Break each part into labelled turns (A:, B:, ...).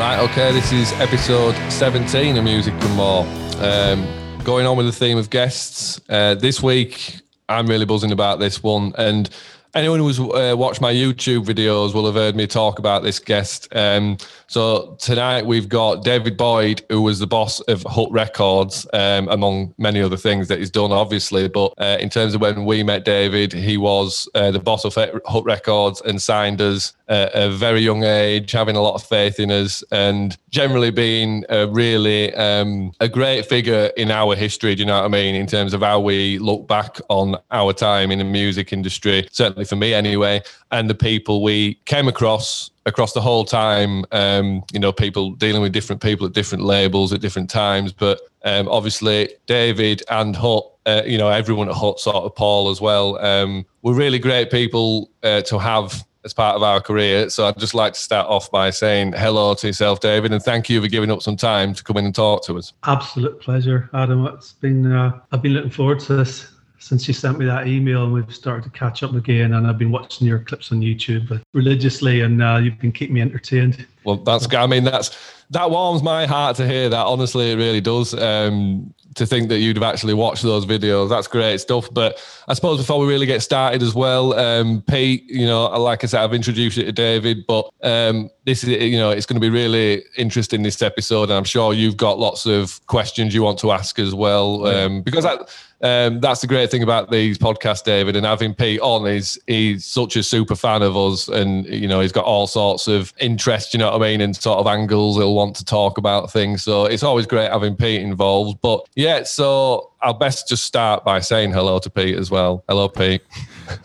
A: Right, okay, this is episode 17 of Music and More. Um, going on with the theme of guests. Uh, this week, I'm really buzzing about this one. And anyone who's uh, watched my YouTube videos will have heard me talk about this guest. Um, so tonight we've got David Boyd, who was the boss of Hut Records, um, among many other things that he's done, obviously. But uh, in terms of when we met David, he was uh, the boss of Hut Records and signed us at a very young age, having a lot of faith in us, and generally being a really um, a great figure in our history. Do you know what I mean? In terms of how we look back on our time in the music industry, certainly for me anyway, and the people we came across across the whole time. Um, you know, people dealing with different people at different labels at different times. But um, obviously, David and Hut, uh, you know, everyone at Hut, sort of Paul as well, um, were really great people uh, to have as part of our career. So I'd just like to start off by saying hello to yourself, David, and thank you for giving up some time to come in and talk to us.
B: Absolute pleasure, Adam. It's been uh, I've been looking forward to this since you sent me that email and we've started to catch up again and I've been watching your clips on YouTube religiously and uh, you've been keeping me entertained.
A: Well, that's I mean that's that warms my heart to hear that. Honestly, it really does. Um, to think that you'd have actually watched those videos. That's great stuff. But I suppose before we really get started as well, um, Pete, you know, like I said, I've introduced you to David, but um, this is, you know, it's going to be really interesting this episode. And I'm sure you've got lots of questions you want to ask as well. Um, because I, um, that's the great thing about these podcasts, David, and having Pete on is he's such a super fan of us, and you know he's got all sorts of interest, you know what I mean, and sort of angles he'll want to talk about things. So it's always great having Pete involved. But yeah, so I'll best just start by saying hello to Pete as well. Hello, Pete.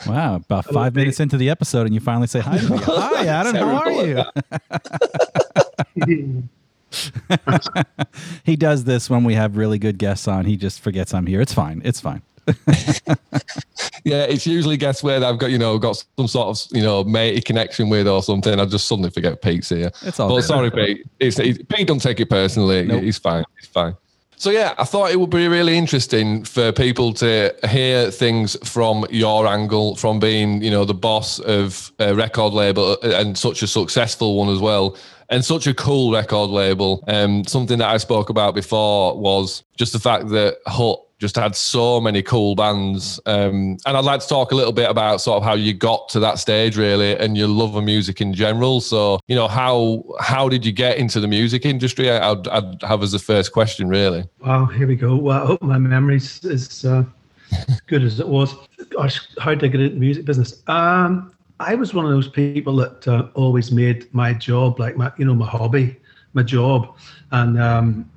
C: Wow, about five hello, minutes into the episode, and you finally say hi. hi, Adam. How are you? he does this when we have really good guests on. He just forgets I'm here. It's fine. It's fine.
A: yeah, it's usually guests where I've got, you know, got some sort of, you know, matey connection with or something. I just suddenly forget Pete's here. It's all But good. sorry, Pete. It's, it's, Pete don't take it personally. Nope. He's fine. He's fine. So yeah, I thought it would be really interesting for people to hear things from your angle, from being, you know, the boss of a record label and such a successful one as well and such a cool record label. Um, something that I spoke about before was just the fact that Hut just had so many cool bands. Um, and I'd like to talk a little bit about sort of how you got to that stage, really, and your love of music in general. So, you know, how how did you get into the music industry? I'd, I'd have as the first question, really.
B: Wow, here we go. Well, I hope my memories is uh, as good as it was. Gosh, how did I get into the music business? Um, I was one of those people that uh, always made my job like my, you know, my hobby, my job, and um,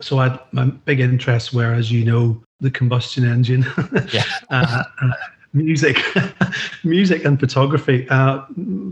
B: so I my big interests were, as you know, the combustion engine, yeah. uh, uh, music, music and photography. Uh,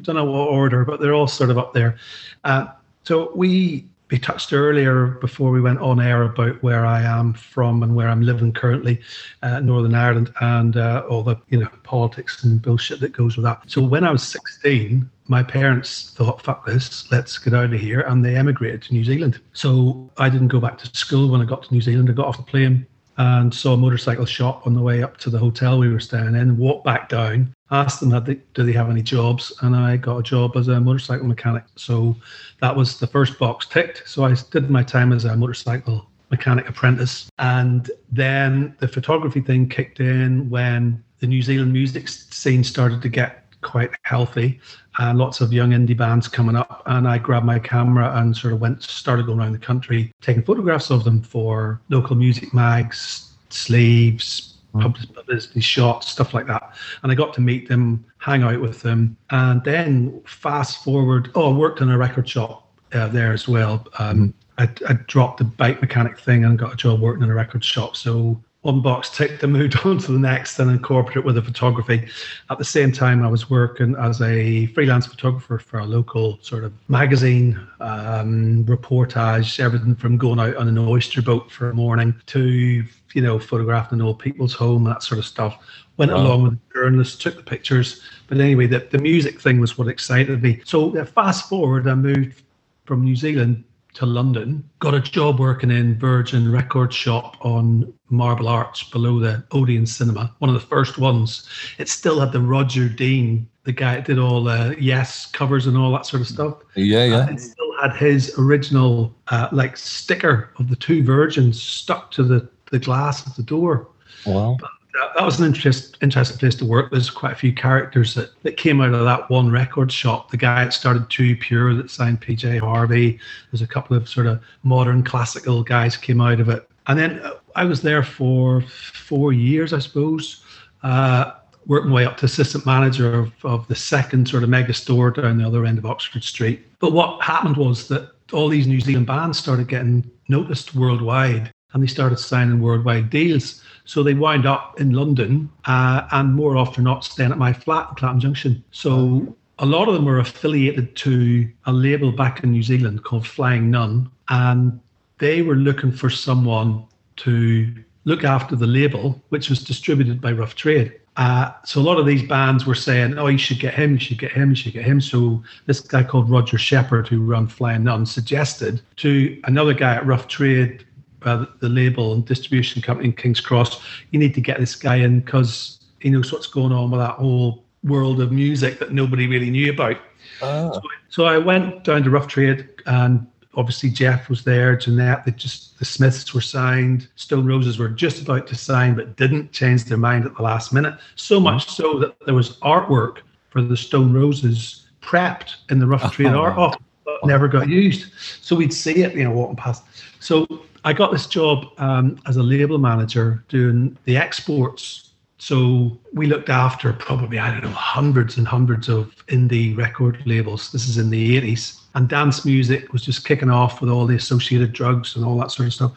B: don't know what order, but they're all sort of up there. Uh, so we we touched earlier before we went on air about where I am from and where I'm living currently, uh, Northern Ireland, and uh, all the you know politics and bullshit that goes with that. So when I was 16, my parents thought, "Fuck this, let's get out of here," and they emigrated to New Zealand. So I didn't go back to school when I got to New Zealand. I got off the plane, and saw a motorcycle shop on the way up to the hotel we were staying in. Walked back down, asked them, they, "Do they have any jobs?" And I got a job as a motorcycle mechanic. So that was the first box ticked. So I did my time as a motorcycle mechanic apprentice, and then the photography thing kicked in when the New Zealand music scene started to get quite healthy and lots of young indie bands coming up. And I grabbed my camera and sort of went, started going around the country, taking photographs of them for local music mags, sleeves, mm. publicity shots, stuff like that. And I got to meet them, hang out with them. And then fast forward, oh, I worked in a record shop uh, there as well. Um, mm. I, I, dropped the bike mechanic thing and got a job working in a record shop. So one box ticked and moved on to the next and incorporate it with the photography. At the same time, I was working as a freelance photographer for a local sort of magazine, um, reportage, everything from going out on an oyster boat for a morning to, you know, photographing an old people's home, that sort of stuff. Went wow. along with the journalists, took the pictures. But anyway, the, the music thing was what excited me. So uh, fast forward, I moved from New Zealand to London, got a job working in Virgin Record Shop on Marble Arch below the Odeon Cinema, one of the first ones. It still had the Roger Dean, the guy that did all the Yes covers and all that sort of stuff.
A: Yeah, yeah.
B: it still had his original uh, like sticker of the two virgins stuck to the, the glass of the door.
A: Wow.
B: But, uh, that was an interest, interesting place to work. There's quite a few characters that, that came out of that one record shop. The guy that started Too Pure that signed PJ Harvey. There's a couple of sort of modern classical guys came out of it. And then uh, I was there for four years, I suppose. Uh, worked my way up to assistant manager of, of the second sort of mega store down the other end of Oxford Street. But what happened was that all these New Zealand bands started getting noticed worldwide and they started signing worldwide deals. So they wind up in London uh, and more often not staying at my flat in Clapham Junction. So a lot of them were affiliated to a label back in New Zealand called Flying Nun. And they were looking for someone to look after the label, which was distributed by Rough Trade. Uh, so a lot of these bands were saying, "Oh, you should get him, you should get him, you should get him." So this guy called Roger Shepherd, who run Flying Nun, suggested to another guy at Rough Trade, uh, the label and distribution company in King's Cross, "You need to get this guy in because he knows what's going on with that whole world of music that nobody really knew about."
A: Ah.
B: So, so I went down to Rough Trade and obviously Jeff was there, Jeanette, they just the Smiths were signed, Stone Roses were just about to sign, but didn't change their mind at the last minute. So much so that there was artwork for the Stone Roses prepped in the rough trade
C: Oh,
B: art office, but never got used. So we'd see it, you know, walking past. So I got this job um, as a label manager doing the exports. So we looked after probably, I don't know, hundreds and hundreds of indie record labels. This is in the 80s. And dance music was just kicking off with all the associated drugs and all that sort of stuff.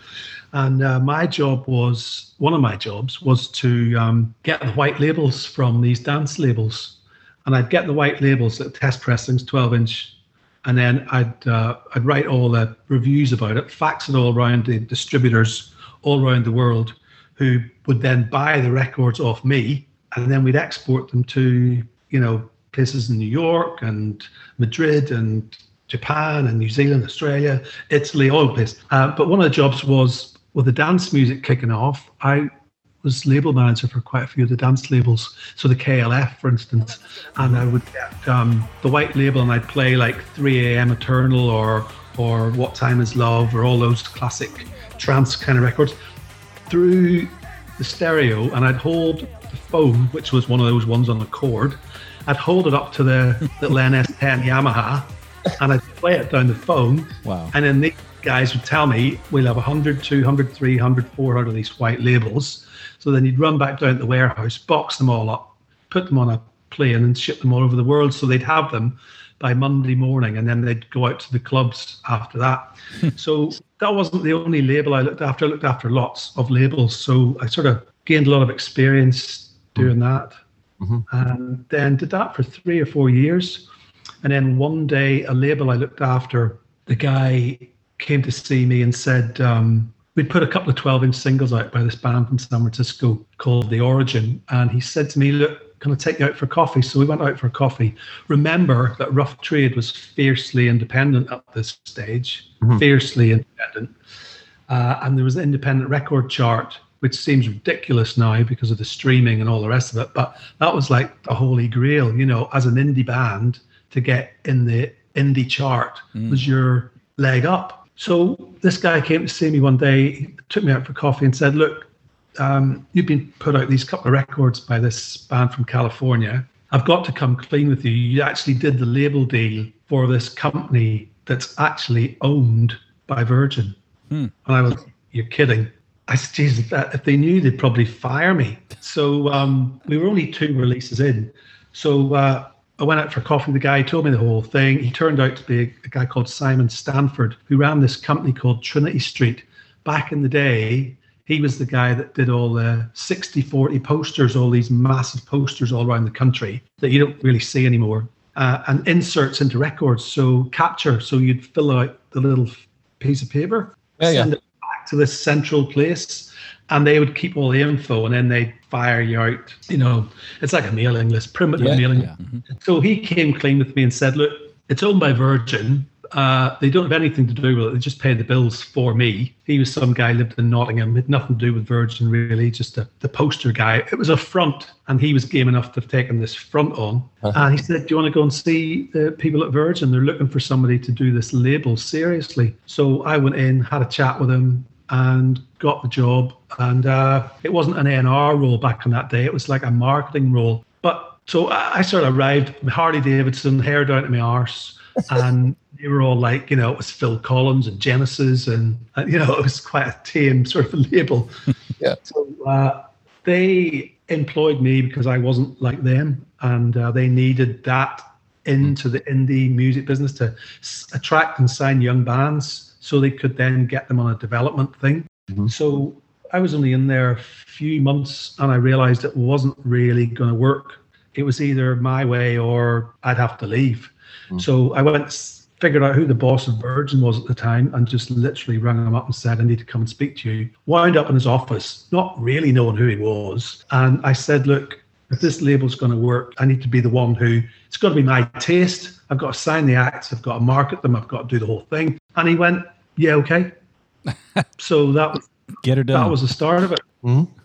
B: And uh, my job was, one of my jobs was to um, get the white labels from these dance labels. And I'd get the white labels at test pressings, 12 inch and then I'd uh, I'd write all the reviews about it, fax it all around the distributors all around the world, who would then buy the records off me, and then we'd export them to you know places in New York and Madrid and Japan and New Zealand, Australia, Italy, all places. Uh, but one of the jobs was with the dance music kicking off. I was label manager for quite a few of the dance labels. So the KLF, for instance, and I would get um, the white label and I'd play like 3 a.m. Eternal or or What Time Is Love or all those classic trance kind of records through the stereo, and I'd hold the phone, which was one of those ones on the cord. I'd hold it up to the little NS10 Yamaha, and I'd play it down the phone.
C: Wow.
B: And then these guys would tell me, we'll have 100, 200, 300, 400 of these white labels. So then you'd run back down to the warehouse, box them all up, put them on a plane and ship them all over the world. So they'd have them by Monday morning and then they'd go out to the clubs after that. so that wasn't the only label I looked after. I looked after lots of labels. So I sort of gained a lot of experience hmm. doing that. Mm-hmm. And then did that for three or four years. And then one day, a label I looked after, the guy came to see me and said, um, We'd put a couple of 12 inch singles out by this band from San Francisco called The Origin. And he said to me, Look, can I take you out for coffee? So we went out for coffee. Remember that Rough Trade was fiercely independent at this stage, fiercely independent. Uh, and there was an independent record chart, which seems ridiculous now because of the streaming and all the rest of it. But that was like the holy grail, you know, as an indie band to get in the indie chart was your leg up. So this guy came to see me one day, took me out for coffee and said, Look, um, you've been put out these couple of records by this band from California. I've got to come clean with you. You actually did the label deal for this company that's actually owned by Virgin. And I was, you're kidding. I said, Jesus, that, if they knew, they'd probably fire me. So um, we were only two releases in. So uh, I went out for coffee. The guy told me the whole thing. He turned out to be a, guy called Simon Stanford, who ran this company called Trinity Street. Back in the day, he was the guy that did all the 60 40 posters, all these massive posters all around the country that you don't really see anymore, uh, and inserts into records. So capture, so you'd fill out the little piece of paper,
A: Yeah, yeah.
B: send it back to this central place, and they would keep all the info, and then they'd fire you out. You know, it's like a mailing list, primitive
A: Yeah,
B: mailing.
C: yeah.
B: So he came clean with me and said, "Look, it's owned by Virgin. Uh, they don't have anything to do with it. They just pay the bills for me. He was some guy lived in Nottingham, had nothing to do with Virgin really, just a, the poster guy. It was a front, and he was game enough to have taken this front on. And he said, "Do you want to go and see the people at Virgin? They're looking for somebody to do this label seriously." So I went in, had a chat with him, and got the job. And uh, it wasn't an A&R role back in that day; it was like a marketing role. But so I I sort of arrived, Harley Davidson, hair down to my arse, and they were all like, you know, it was Phil Collins and Genesis, and uh, you know, it was quite a tame sort of label.
A: Yeah.
B: So uh, they employed me because I wasn't like them, and uh, they needed that into the indie music business to s- attract and sign young bands, so they could then get them on a development thing. Mm-hmm. So I was only in there a few months, and I realized it wasn't really going to work. It was either my way or I'd have to leave. Mm. So I went, figured out who the boss of Virgin was at the time, and just literally rang him up and said, "I need to come and speak to you." Wound up in his office, not really knowing who he was, and I said, "Look, if this label's going to work, I need to be the one who it's got to be my taste. I've got to sign the acts, I've got to market them, I've got to do the whole thing." And he went, "Yeah, okay." so that was
C: Get her done.
B: that was the start of it.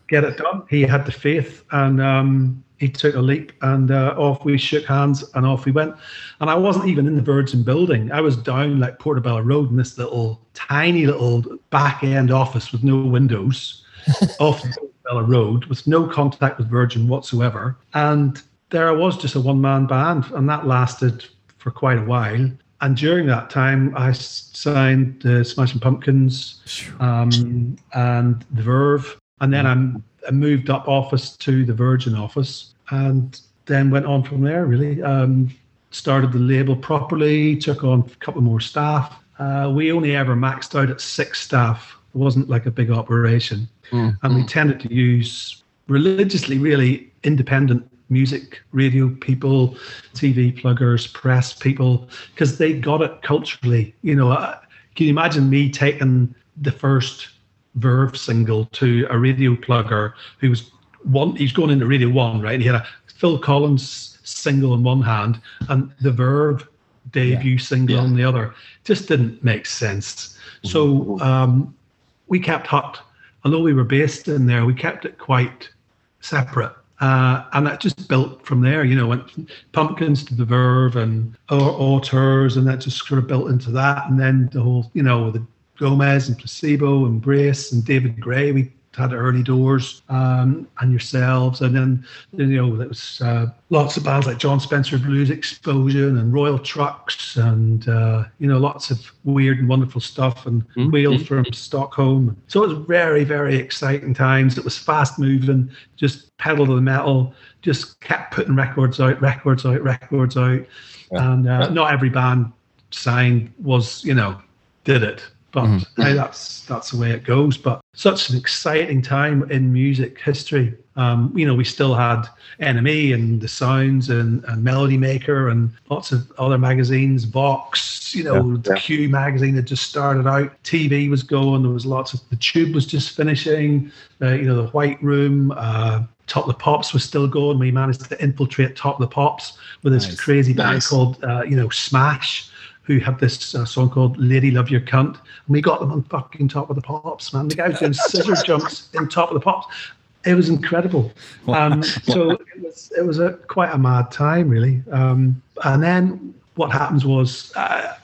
B: Get it done. He had the faith, and um, he took a leap, and uh, off we shook hands, and off we went. And I wasn't even in the Virgin building. I was down like Portobello Road in this little tiny little back end office with no windows, off the Portobello Road, with no contact with Virgin whatsoever. And there I was, just a one man band, and that lasted for quite a while. And during that time, I signed the Smashing Pumpkins um, and the Verve, and then I'm, I moved up office to the Virgin office, and then went on from there. Really, um, started the label properly, took on a couple more staff. Uh, we only ever maxed out at six staff. It wasn't like a big operation, and we tended to use religiously, really independent music radio people, TV pluggers, press people, because they got it culturally. You know, uh, can you imagine me taking the first Verve single to a radio plugger who was one? He's going into Radio One, right? And he had a Phil Collins single in one hand and the Verve debut single on the other. Just didn't make sense. So um, we kept Hut, although we were based in there, we kept it quite separate. Uh, and that just built from there, you know, went pumpkins to the Verve and au- auteurs, and that just sort of built into that. And then the whole, you know, the Gomez and Placebo and Embrace and David Gray, we had early doors um, and yourselves. And then, you know, there was uh, lots of bands like Jon Spencer Blues Explosion and Royal Trux and, uh, you know, lots of weird and wonderful stuff and Wheels from Stockholm. So it was very, very exciting times. It was fast moving, just pedal to the metal, just kept putting records out, records out, records out. And uh, not every band signed was, you know, did it. But hey, that's that's the way it goes. But such an exciting time in music history. Um, you know, we still had NME and The Sounds and, and Melody Maker and lots of other magazines, Vox, you know, the Q magazine had just started out. TV was going. There was lots of the Tube was just finishing. Uh, you know, the White Room. Uh, Top of the Pops was still going. We managed to infiltrate Top of the Pops with this
C: Nice.
B: crazy band
D: Nice.
B: called, uh, you know, Smash who had this uh, song called "Lady Love Your Cunt," and we got them on fucking top of the pops, man. The guy was doing scissor jumps in top of the pops. It was incredible. Um, so it was it was a quite a mad time, really. Um, and then what happens was. Uh,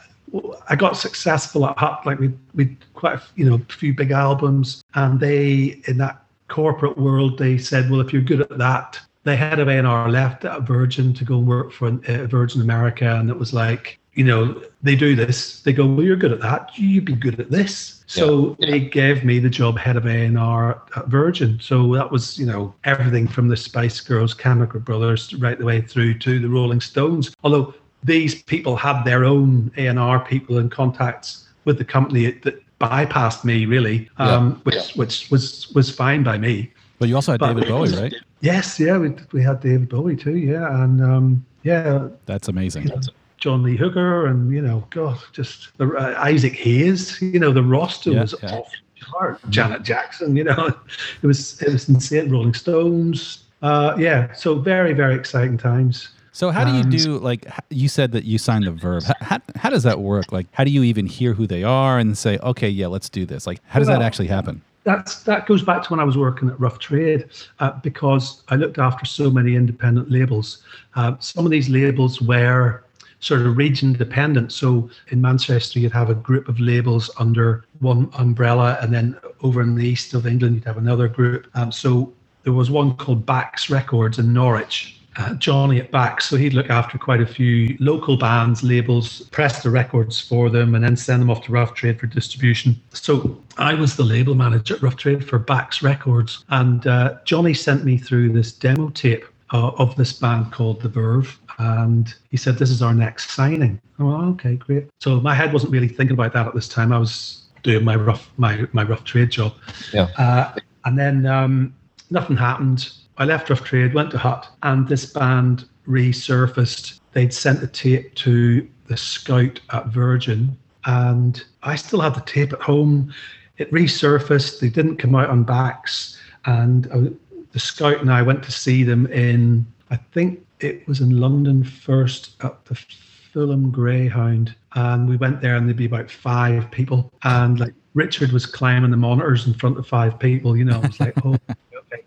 B: I got successful at Hut, like we we quite a, you know a few big albums, and they in that corporate world they said, well, if you're good at that, the head of A&R left at Virgin to go work for uh, Virgin America, and it was like, you know, they do this. They go, well, you're good at that. You'd be good at this. So they gave me the job head of A&R at Virgin. So that was, you know, everything from the Spice Girls, Chemical Brothers, right the way through to the Rolling Stones. Although these people had their own A&R people and contacts with the company that bypassed me, really, um, which which was was fine by me.
C: But you also had
B: But-
C: David Bowie, right?
B: Yes, yeah, we we had David Bowie too, yeah, and um, yeah,
C: That's amazing.
B: John Lee Hooker, and you know, God, just the, uh, Isaac Hayes. You know, the roster
C: Yeah,
B: was
C: yeah.
B: off the chart. Janet Jackson. You know, it was it was insane. Rolling Stones. Uh, yeah, so very very exciting times.
C: So how do you do like you said that you signed the Verve? How, how, how does that work? Like how do you even hear who they are and say, okay, yeah, let's do this? Like how does that actually happen?
B: that's that goes back to when I was working at Rough Trade uh, because I looked after so many independent labels. Uh, some of these labels were sort of region dependent. So in Manchester, you'd have a group of labels under one umbrella, and then over in the east of England, you'd have another group. Um, so there was one called Backs Records in Norwich. Uh, Johnny at Backs, so he'd look after quite a few local bands, labels, press the records for them, and then send them off to Rough Trade for distribution. So I was the label manager at Rough Trade for Backs Records, and uh, Johnny sent me through this demo tape uh, of this band called The Verve, and he said, "This is our next signing." Oh, well, okay, great. So my head wasn't really thinking about that at this time. I was doing my rough my my rough trade job.
A: Yeah.
B: Uh, and then um, nothing happened. I left Rough Trade, went to Hut, and this band resurfaced. They'd sent the tape to the Scout at Virgin, and I still had the tape at home. It resurfaced. They didn't come out on backs, and I, the Scout and I went to see them in. I think it was in London first at the Fulham Greyhound, and we went there, and there'd be about five people, and like Richard was climbing the monitors in front of five people. You know, I was like, oh, okay.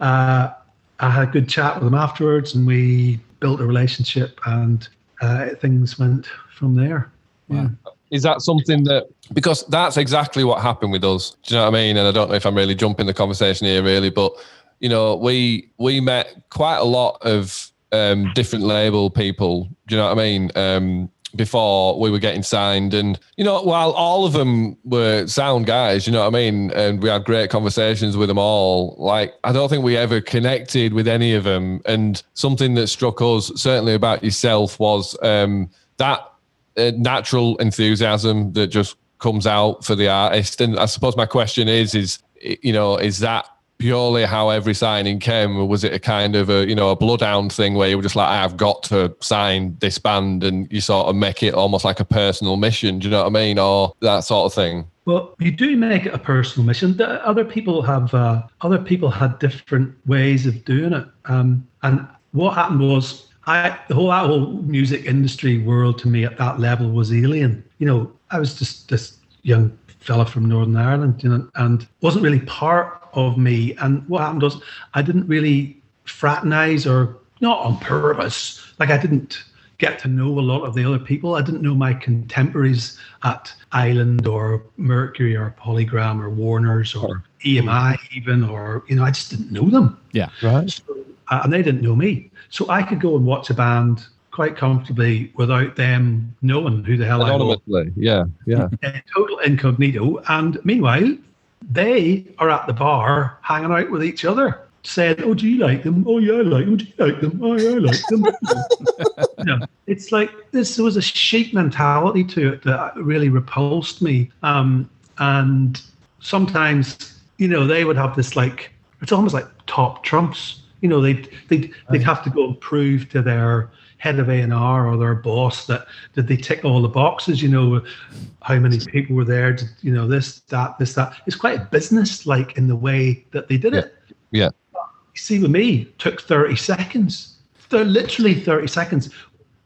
B: Uh, I had a good chat with him afterwards, and we built a relationship, and uh, things went from there. Yeah.
A: Is that something that because that's exactly what happened with us? Do you know what I mean? And I don't know if I'm really jumping the conversation here, really, but you know, we we met quite a lot of um, different label people. Do you know what I mean? Um, before we were getting signed, and you know, while all of them were sound guys, you know what I mean, and we had great conversations with them all. Like, I don't think we ever connected with any of them. And something that struck us certainly about yourself was um, that uh, natural enthusiasm that just comes out for the artist. And I suppose my question is, is you know, is that purely how every signing came, or was it a kind of a you know a bloodhound thing where you were just like, I've got to sign this band, and you sort of make it almost like a personal mission? Do you know what I mean, or that sort of thing?
B: Well, you do make it a personal mission. The Other people have uh, other people had different ways of doing it. Um, and what happened was, I the whole that whole music industry world to me at that level was alien. You know, I was just this young fella from Northern Ireland, you know, and wasn't really part of me. And what happened was, I didn't really fraternize or not on purpose. Like I didn't get to know a lot of the other people. I didn't know my contemporaries at Island or Mercury or Polygram or Warner's or EMI even, or you know, I just didn't know them,
C: Yeah.
A: Right.
B: so, uh, and they didn't know me. So I could go and watch a band quite comfortably without them knowing who the hell I was
A: yeah, yeah.
B: uh, total incognito. And meanwhile, they are at the bar hanging out with each other, saying, "Oh, do you like them? Oh, yeah, I like them. Do you like them? Oh, yeah, I like them." you know, it's like this there was a sheep mentality to it that really repulsed me. Um, and sometimes, you know, they would have this like it's almost like top trumps. You know, they'd they'd they'd have to go and prove to their head of A and R or their boss that did they tick all the boxes. You know, how many people were there? Did, you know, this, that, this, that. It's quite a business like in the way that they did it.
A: Yeah.
B: You see, with me, it took thirty seconds. They're literally thirty seconds.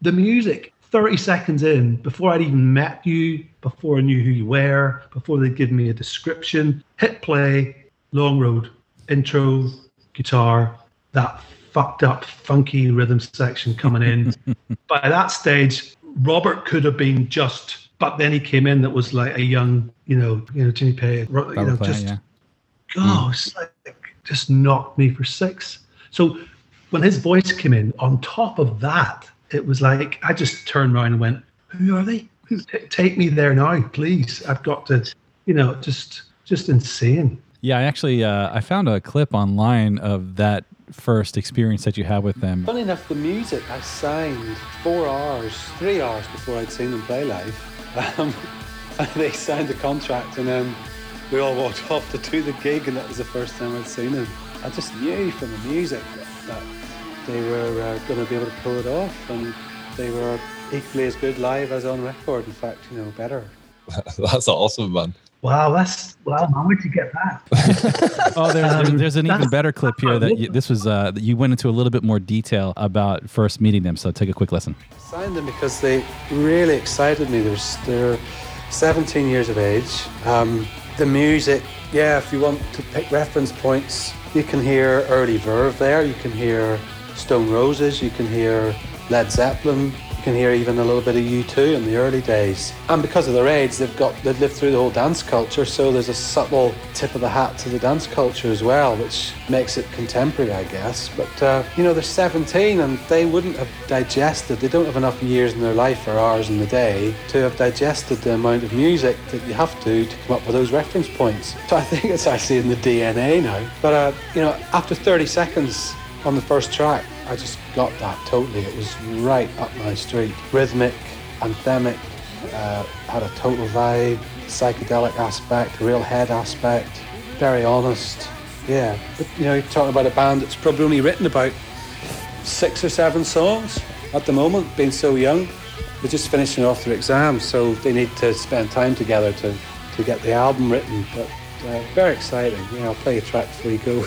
B: The music. 30 seconds in, before I'd even met you, before I knew who you were, before they'd given me a description, hit play, long road, intro, guitar, that fucked up funky rhythm section coming in. By that stage, Robert could have been just, but then he came in that was like a young, you know, you know, Jimmy Page, you know,
C: Power play,
B: just
C: yeah.
B: gosh, like just knocked me for six. So when his voice came in, on top of that, it was like I just turned around and went, "Who are they? Take me there now, please. I've got to, you know, just just insane."
C: Yeah, I actually uh, I found a clip online of that first experience that you had with them.
D: Funny enough, the music I signed four hours, three hours before I'd seen them play live. Um, and they signed the contract, and then we all walked off to do the gig, and that was the first time I'd seen them. I just knew from the music that they were uh, going to be able to pull it off, and they were equally as good live as on record. In fact, you know, better.
A: That's awesome, man.
B: Wow, that's wow. How would you get that?
C: Oh, there's, there's,
B: Um,
C: there's an even better clip here that you, this was. Uh, you went into a little bit more detail about first meeting them. So take a quick listen.
D: signed them because they really excited me. They're, they're 17 years of age. Um, the music, yeah, if you want to pick reference points, you can hear early Verve there, you can hear Stone Roses, you can hear Led Zeppelin, you can hear even a little bit of U2 in the early days. And because of their age, they've got they've lived through the whole dance culture, so there's a subtle tip of the hat to the dance culture as well, which makes it contemporary, I guess. But uh, you know, they're 17 and they wouldn't have digested. They don't have enough years in their life or hours in the day to have digested the amount of music that you have to to come up with those reference points. So I think it's actually in the DNA now. But uh, you know, after 30 seconds on the first track, I just got that totally. It was right up my street. Rhythmic, anthemic, uh, had a total vibe, psychedelic aspect, real head aspect, very honest. Yeah, but you know, talking about a band that's probably only written about six or seven songs at the moment, being so young. They're just finishing off their exams, so they need to spend time together to, to get the album written. But uh, very exciting. Yeah, I'll play a track before you go.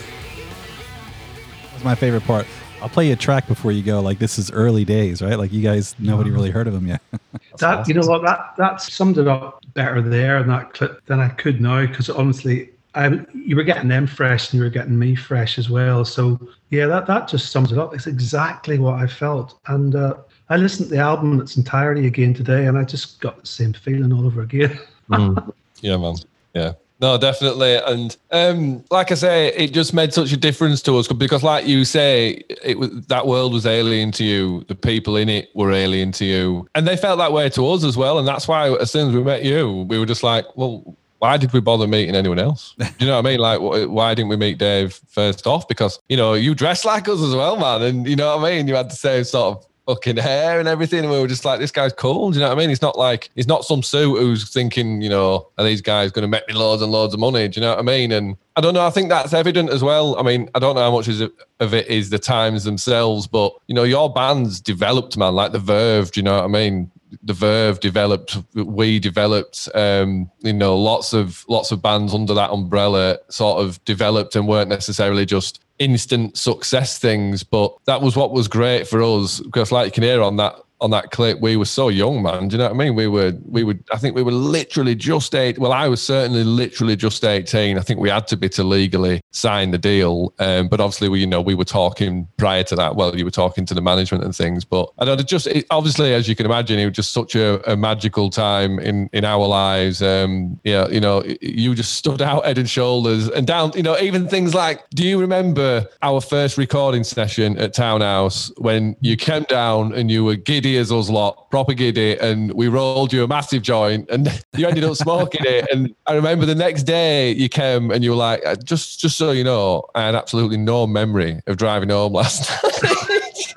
C: That's my favorite part. I'll play you a track before you go. Like this is early days, right? Like you guys, nobody really heard of them yet.
B: that you know what that that summed it up better there in that clip than I could now because honestly, I you were getting them fresh and you were getting me fresh as well. So yeah, that that just sums it up. It's exactly what I felt, and uh, I listened to the album in its entirety again today, and I just got the same feeling all over again.
A: Yeah, man. Yeah. No, definitely. And um, like I say, it just made such a difference to us because, like you say, it was that world was alien to you. The people in it were alien to you, and they felt that way to us as well. And that's why, as soon as we met you, we were just like, well. Why did we bother meeting anyone else? Do you know what I mean? Like, why didn't we meet Dave first off? Because you know you dress like us as well, man, and you know what I mean. You had the same sort of fucking hair and everything. And we were just like, this guy's cool. Do you know what I mean? He's not like, he's not some suit who's thinking, you know, are these guys going to make me loads and loads of money? Do you know what I mean? And I don't know. I think that's evident as well. I mean, I don't know how much of it is the times themselves, but you know, your band's developed, man, like the Verve. Do you know what I mean? The Verve developed, we developed, um, you know, lots of lots of bands under that umbrella sort of developed and weren't necessarily just instant success things, but that was what was great for us. Because, like you can hear on that on that clip, we were so young, man. Do you know what I mean? We were, we would, I think we were literally just eight. Well, I was certainly literally just 18. I think we had to be to legally sign the deal. Um, but obviously, we, you know, we were talking prior to that. Well, you were talking to the management and things, but I don't just, it, obviously, as you can imagine, it was just such a, a magical time in, in our lives. Um, yeah, you know, you just stood out head and shoulders and down, you know, even things like, do you remember our first recording session at Townhouse when you came down and you were giddy as us lot, giddy, and we rolled you a massive joint and you ended up smoking it. And I remember the next day you came and you were like, "Uh, just just so you know, I had absolutely no memory of driving home last night.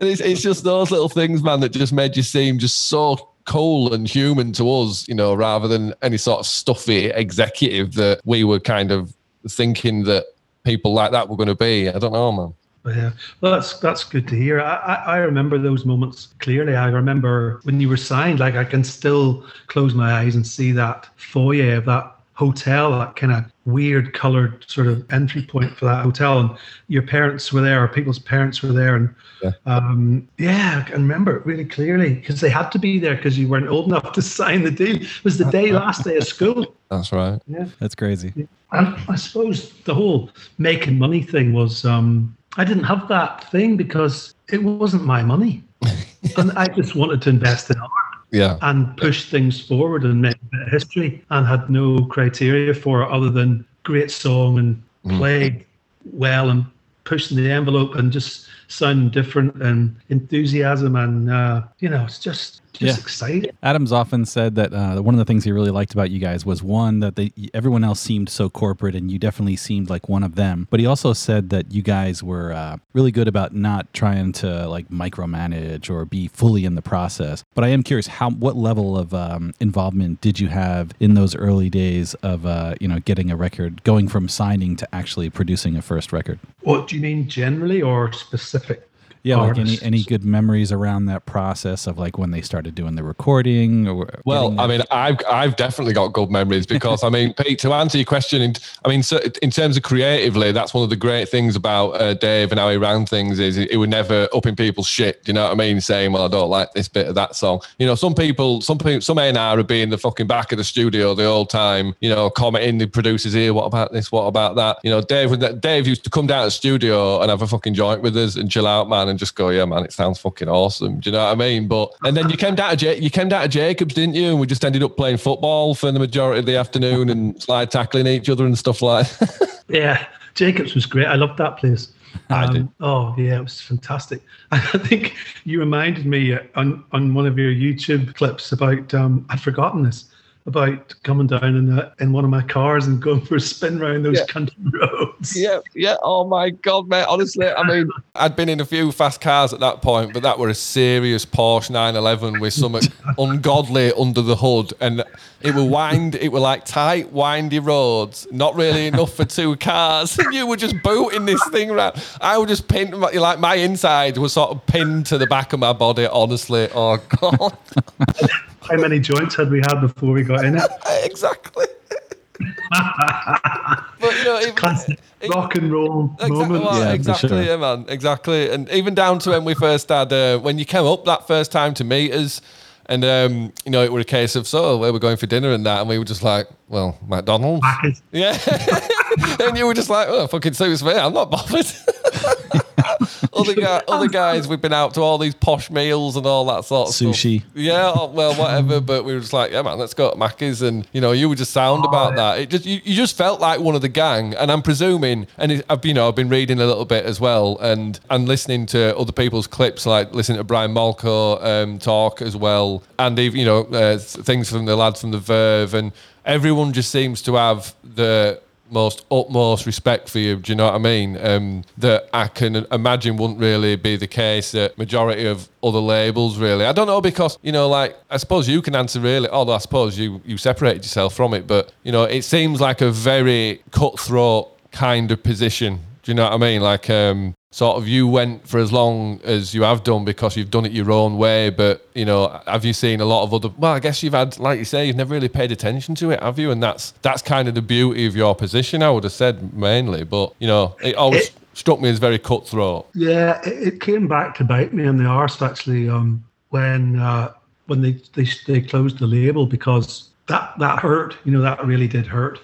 A: and it's, it's just those little things, man, that just made you seem just so cool and human to us, you know, rather than any sort of stuffy executive that we were kind of thinking that people like that were going to be. I don't know, man.
B: Yeah, well, that's that's good to hear. I, I I remember those moments clearly. I remember when you were signed. Like I can still close my eyes and see that foyer of that hotel, that kind of weird colored sort of entry point for that hotel. And your parents were there, or people's parents were there, and
A: Yeah.
B: um, yeah, I can remember it really clearly because they had to be there because you weren't old enough to sign the deal. It was the day last day of school.
A: That's right.
B: Yeah.
C: That's crazy.
B: And I suppose the whole making money thing was um, I didn't have that thing because it wasn't my money. and I just wanted to invest in art
A: Yeah.
B: and push things forward and make a history and had no criteria for it other than great song and mm. played well and pushing the envelope and just sounding different and enthusiasm and uh, you know it's just just
C: Yeah.
B: exciting.
C: Adams often said that uh, one of the things he really liked about you guys was one that they everyone else seemed so corporate and you definitely seemed like one of them. But he also said that you guys were uh, really good about not trying to like micromanage or be fully in the process. But I am curious how what level of um, involvement did you have in those early days of uh, you know getting a record, going from signing to actually producing a first record?
B: What do you mean generally or specific?
C: Yeah, like any any good memories around that process of like when they started doing the recording or
A: Well, I mean, I've I've definitely got good memories because I mean, Pete, to answer your question, I mean, so in terms of creatively, that's one of the great things about uh, Dave and how he ran things is he would never up in people's shit. You know what I mean? Saying, "Well, I don't like this bit of that song." You know, some people, some people, some A&R would be in the fucking back of the studio the whole time. You know, commenting the producers here, "What about this? What about that?" You know, Dave Dave used to come down to the studio and have a fucking joint with us and chill out, man, and just go, "Yeah, man, it sounds fucking awesome." Do you know what I mean? But and then you came down to J- you came down to Jacobs, didn't you? And we just ended up playing football for the majority of the afternoon and slide tackling each other and stuff like.
B: Yeah, Jacobs was great. I loved that place.
A: I did.
B: Oh yeah, it was fantastic. I think you reminded me uh, on on one of your YouTube clips about um, I'd forgotten this about coming down in a, in one of my cars and going for a spin around those
A: Yeah.
B: country roads.
A: Yeah, yeah. Oh my god, mate. Honestly, I mean, I'd been in a few fast cars at that point, but that were a serious Porsche 911 with something ungodly under the hood, and it were wind. It were like tight, windy roads, not really enough for two cars. And you were just booting this thing around. I was just pinned, like my inside was sort of pinned to the back of my body. Honestly, oh god,
B: How many joints had we had before we got in it?
A: exactly. but you know, even,
B: Classic rock and roll
A: Exactly,
B: moment.
A: well,
C: Yeah,
A: exactly,
C: sure.
A: yeah, man, exactly. And even down to when we first had, uh, when you came up that first time to meet us, and um, you know, it was a case of so where we're going for dinner and that, and we were just like, well, McDonald's, yeah. and you were just like, oh, fucking suits me. I'm not bothered. Other guy, other guys, we've been out to all these posh meals and all that sort of
C: Sushi.
A: Stuff. Yeah, oh, well, whatever. But we were just like, yeah, man, let's go to Macca's, and you know, you were just sound about that. It just, you, you just felt like one of the gang, and I'm presuming, and it, I've, you know, I've been reading a little bit as well, and and listening to other people's clips, like listening to Brian Malco um, talk as well, and even you know, uh, things from the lads from the Verve, and everyone just seems to have the most utmost respect for you. Do you know what I mean? Um, that I can imagine wouldn't really be the case at majority of other labels. Really, I don't know because you know, like I suppose you can answer really. Although I suppose you you separated yourself from it, but you know, it seems like a very cutthroat kind of position. Do you know what I mean? Like, um, sort of, you went for as long as you have done because you've done it your own way. But you know, have you seen a lot of other? Well, I guess you've had, like you say, you've never really paid attention to it, have you? And that's that's kind of the beauty of your position. I would have said mainly, but you know, it always
B: It-
A: struck me as very cutthroat.
B: Yeah, it, it came back to bite me in the arse actually um, when uh, when they, they they closed the label because that that hurt. You know that really did hurt.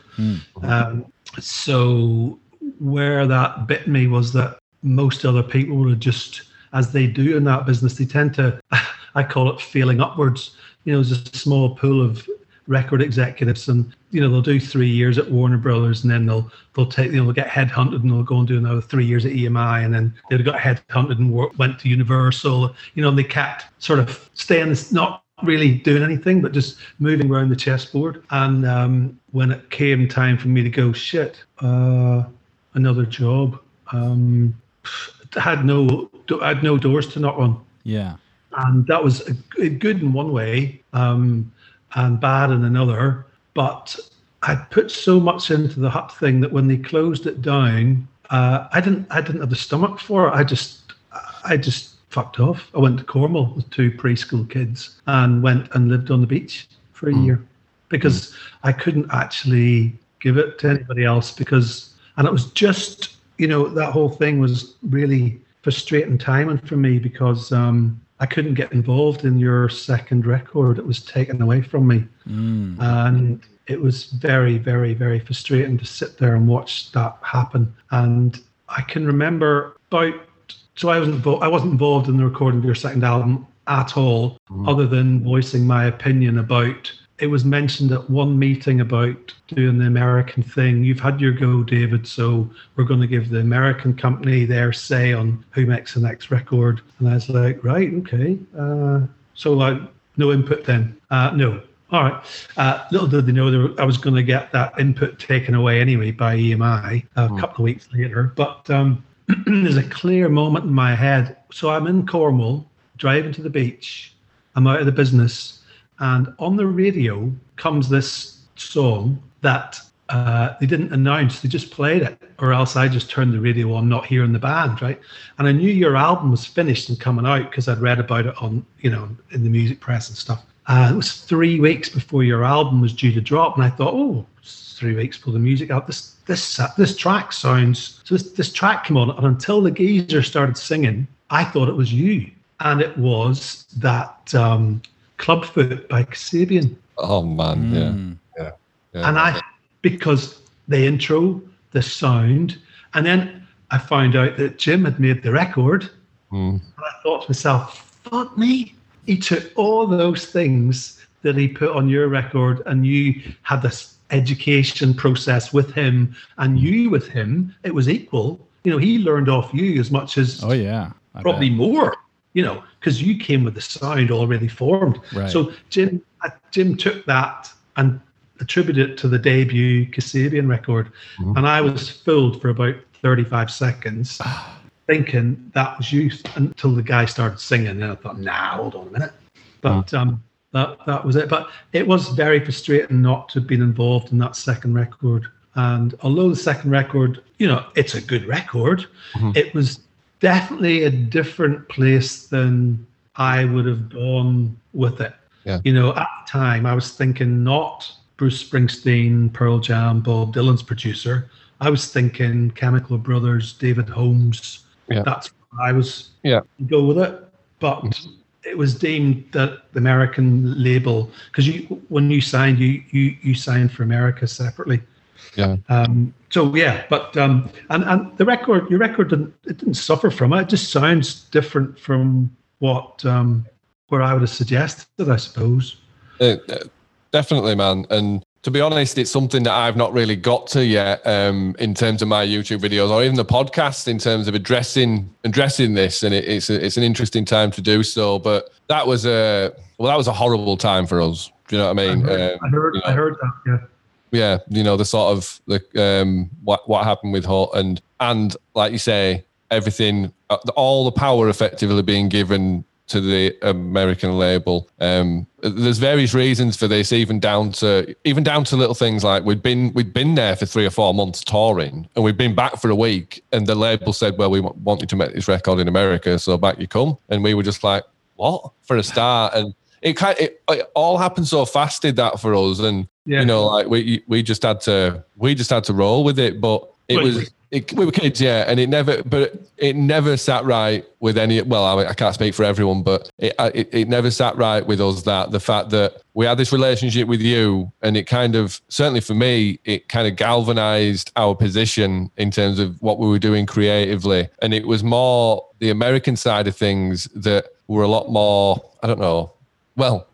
B: Um, so where that bit me was that most other people have just, as they do in that business, they tend to, I call it feeling upwards. You know, there's a small pool of record executives, and you know they'll do three years at Warner Brothers, and then they'll they'll take you know they'll get headhunted, and they'll go and do another three years at EMI, and then they got headhunted and went to Universal. You know, and they kept sort of staying, not really doing anything, but just moving around the chessboard. And um, when it came time for me to go, shit, uh, another job. Um, had no, had no doors to knock on
C: Yeah.
B: and that was good in one way um, and bad in another. But I put so much into the hut thing that when they closed it down, uh, I didn't I didn't have the stomach for it. I just I just fucked off. I went to Cornwall with two preschool kids and went and lived on the beach for a year because I couldn't actually give it to anybody else because and it was just you know that whole thing was really frustrating timing for me because um, I couldn't get involved in your second record. It was taken away from me, and it was very, very, very frustrating to sit there and watch that happen. And I can remember about so I wasn't invo- I wasn't involved in the recording of your second album at all, other than voicing my opinion about. It was mentioned at one meeting about doing the American thing. You've had your go, David. So we're going to give the American company their say on who makes the next record. And I was like, right, okay. Uh, so like, no input then. Uh, no. All right. Uh, little did they know they were, I was going to get that input taken away anyway by EMI a couple of weeks later. But um, there's a clear moment in my head. So I'm in Cornwall, driving to the beach. I'm out of the business, and on the radio comes this song that uh, they didn't announce, they just played it, or else I just turned the radio on, not hearing the band, right? And I knew your album was finished and coming out because I'd read about it on, you know, in the music press and stuff. Uh, it was three weeks before your album was due to drop, and I thought, oh, three weeks for the music out. This this uh, this track sounds so. This, this track came on, and until the geezer started singing, I thought it was you, and it was that um, Clubfoot by Kasabian.
A: Oh man,
C: Mm.
A: yeah, yeah, yeah.
B: And I, because the intro, the sound, and then I found out that Jim had made the record.
A: Mm.
B: And I thought to myself, fuck me. He took all those things that he put on your record, and you had this education process with him, and you with him. It was equal. You know, he learned off you as much as
C: Oh yeah, I
B: probably
C: bet.
B: more. You know, because you came with the sound already formed.
C: Right.
B: So Jim, uh, Jim took that and attributed it to the debut Kasabian record,
C: Mm-hmm.
B: and I was fooled for about thirty-five seconds, thinking that was you until the guy started singing, and I thought, nah, hold on a minute. But um, that that was it. But it was very frustrating not to have been involved in that second record. And although the second record, you know, it's a good record, it was definitely a different place than I would have gone with it.
A: Yeah.
B: You know, at the time, I was thinking not Bruce Springsteen, Pearl Jam, Bob Dylan's producer. I was thinking Chemical Brothers, David Holmes.
A: Yeah.
B: That's where I was
A: Yeah.
B: go with it. But mm-hmm. it was deemed that the American label, because you when you signed, you you you signed for America separately.
A: Yeah.
B: Um, so yeah, but um, and and the record, your record didn't it didn't suffer from it. It just sounds different from what um, where I would have suggested, I suppose.
A: Uh, uh, definitely, man. And to be honest, it's something that I've not really got to yet um, in terms of my YouTube videos or even the podcast in terms of addressing addressing this. And it, it's a, it's an interesting time to do so. But that was a well, that was a horrible time for us. Do you know what I
B: I
A: mean?
B: heard,
A: Um,
B: I heard,
A: you
B: I heard that. Yeah.
A: Yeah, you know the sort of the um what what happened with Hut and and like you say, everything, uh, all the power effectively being given to the American label. Um, there's various reasons for this, even down to even down to little things like we'd been we'd been there for three or four months touring, and we'd been back for a week, and the label said, "Well, we want you to make this record in America, so back you come," and we were just like, "What?" for a start, and it kind it, it all happened so fast did that for us, and
B: Yeah.
A: you know, like we we just had to we just had to roll with it. But it was it, we were kids, yeah, and it never but it never sat right with any. Well, I, I can't speak for everyone, but it, it it never sat right with us that the fact that we had this relationship with you, and it kind of certainly for me, it kind of galvanized our position in terms of what we were doing creatively, and it was more the American side of things that were a lot more. I don't know. Well,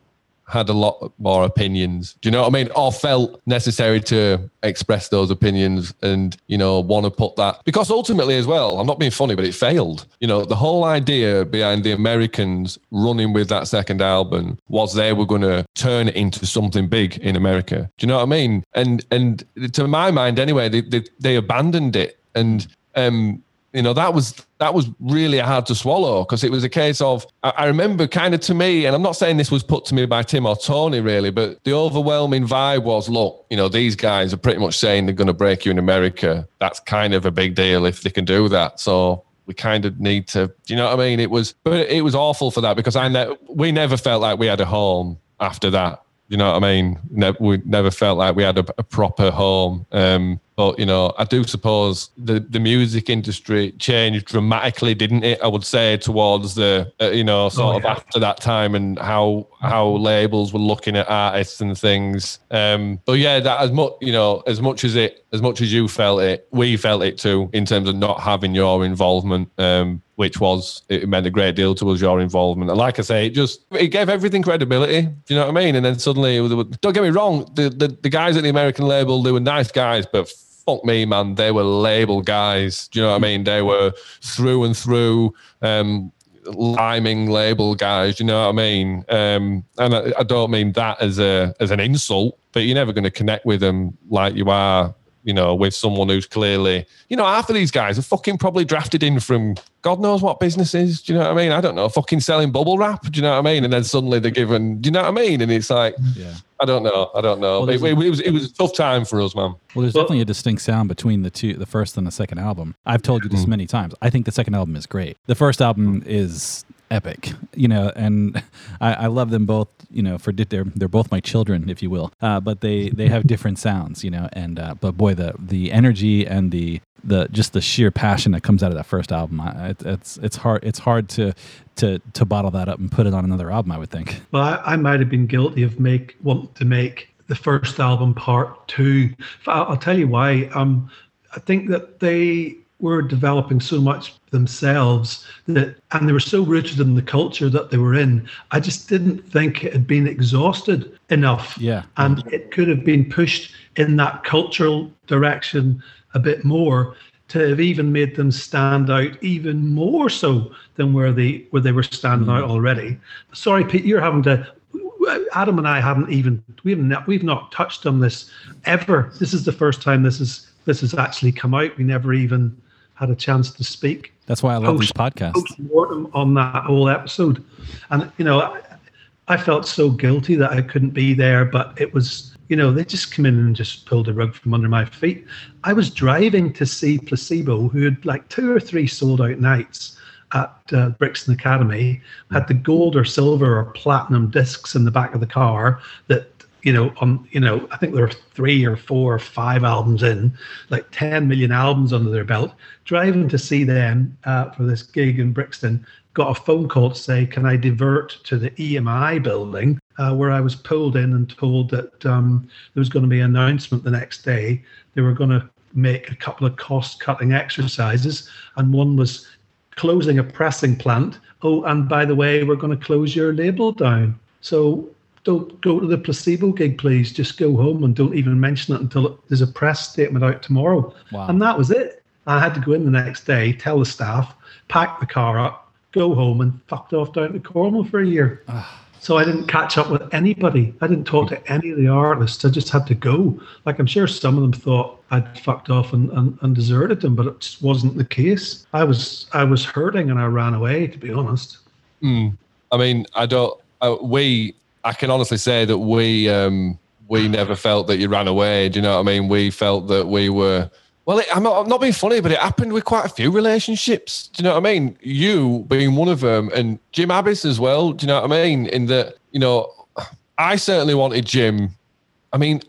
A: had a lot more opinions. Do you know what I mean? Or felt necessary to express those opinions and, you know, want to put that because ultimately as well, I'm not being funny, but it failed. You know, the whole idea behind the Americans running with that second album was they were going to turn it into something big in America. Do you know what I mean? And and to my mind anyway, they they, they abandoned it and um you know that was that was really hard to swallow because it was a case of I, remember kind of to me and i'm not saying this was put to me by tim or tony really but the overwhelming vibe was look you know these guys are pretty much saying they're going to break you in america. That's kind of a big deal if they can do that. So we kind of need to you know what i mean? It was but it was awful for that because i ne- we never felt like we had a home after that you know what I mean? Ne- we never felt like we had a, a proper home. Um, but you know, I do suppose the the music industry changed dramatically, didn't it? I would say towards the uh, you know sort
B: Oh,
A: of after that time and how how labels were looking at artists and things. Um, but yeah, that as much you know as much as it as much as you felt it, we felt it too in terms of not having your involvement. Um, which was it meant a great deal to us your involvement. And like i say it just it gave everything credibility do you know what i mean? And then suddenly don't get me wrong the, the the guys at the american label they were nice guys but fuck me man they were label guys do you know what i mean? They were through and through um liming label guys do you know what i mean? Um and I, I don't mean that as a as an insult but you're never going to connect with them like you are you know, with someone who's clearly, you know, half of these guys are fucking probably drafted in from God knows what businesses. Do you know what I mean? I don't know, fucking selling bubble wrap. Do you know what I mean? And then suddenly they're given, do you know what I mean? And it's like,
C: Yeah.
A: I don't know. I don't know.
C: Well,
A: it, it, it was it was a tough time for us, man.
C: Well, there's
B: Well-
C: definitely a distinct sound between the two, the first and the second album. I've told you this mm-hmm. many times. I think the second album is great. The first album is epic, you know, and I, I love them both. You know, for di- they're they're both my children, if you will. Uh, but they they have different sounds, you know. And uh, but boy, the the energy and the the just the sheer passion that comes out of that first album, I, it, it's it's hard it's hard to to to bottle that up and put it on another album. I would think.
B: Well, I, I might have been guilty of make want to make the first album part two. I'll, I'll tell you why. Um, I think that they were developing so much themselves that, and they were so rooted in the culture that they were in. I just didn't think it had been exhausted enough.
C: Yeah.
B: and it could have been pushed in that cultural direction a bit more to have even made them stand out even more so than where they where they were standing out hmm. already. Sorry, Pete, you're having to. Adam and I haven't even we've not we've not touched on this ever. This is the first time this is this has actually come out. We never even had a chance to speak
C: That's why I love these
B: Post-
C: podcasts.
B: on that whole episode. And, you know, I, I felt so guilty that I couldn't be there, but it was, you know, they just come in and just pulled the rug from under my feet. I was driving to see Placebo, who had like two or three sold out nights at uh, Brixton Academy, had the gold or silver or platinum discs in the back of the car that you know, on you know, I think there are three or four or five albums in, like 10 million albums under their belt. Driving to see them uh, for this gig in Brixton, got a phone call to say, "Can I divert to the EMI building?" Uh, where I was pulled in and told that um, there was going to be an announcement the next day. They were going to make a couple of cost-cutting exercises, and one was closing a pressing plant. Oh, and by the way, we're going to close your label down. So don't go to the placebo gig, please. Just go home and don't even mention it until there's a press statement out tomorrow.
C: Wow.
B: And that was it. I had to go in the next day, tell the staff, pack the car up, go home, and fucked off down to Cornwall for a year. So I didn't catch up with anybody. I didn't talk to any of the artists. I just had to go. Like I'm sure some of them thought I'd fucked off and, and, and deserted them, but it just wasn't the case. I was I was hurting and I ran away, to be honest.
A: I mean, I don't. Uh, we, I can honestly say that we, um, we never felt that you ran away. Do you know what I mean? We felt that we were. Well, it, I'm, not, I'm not being funny, but it happened with quite a few relationships. Do you know what I mean? You being one of them, and Jim Abbiss as well. Do you know what I mean? In that, you know, I certainly wanted Jim. I mean,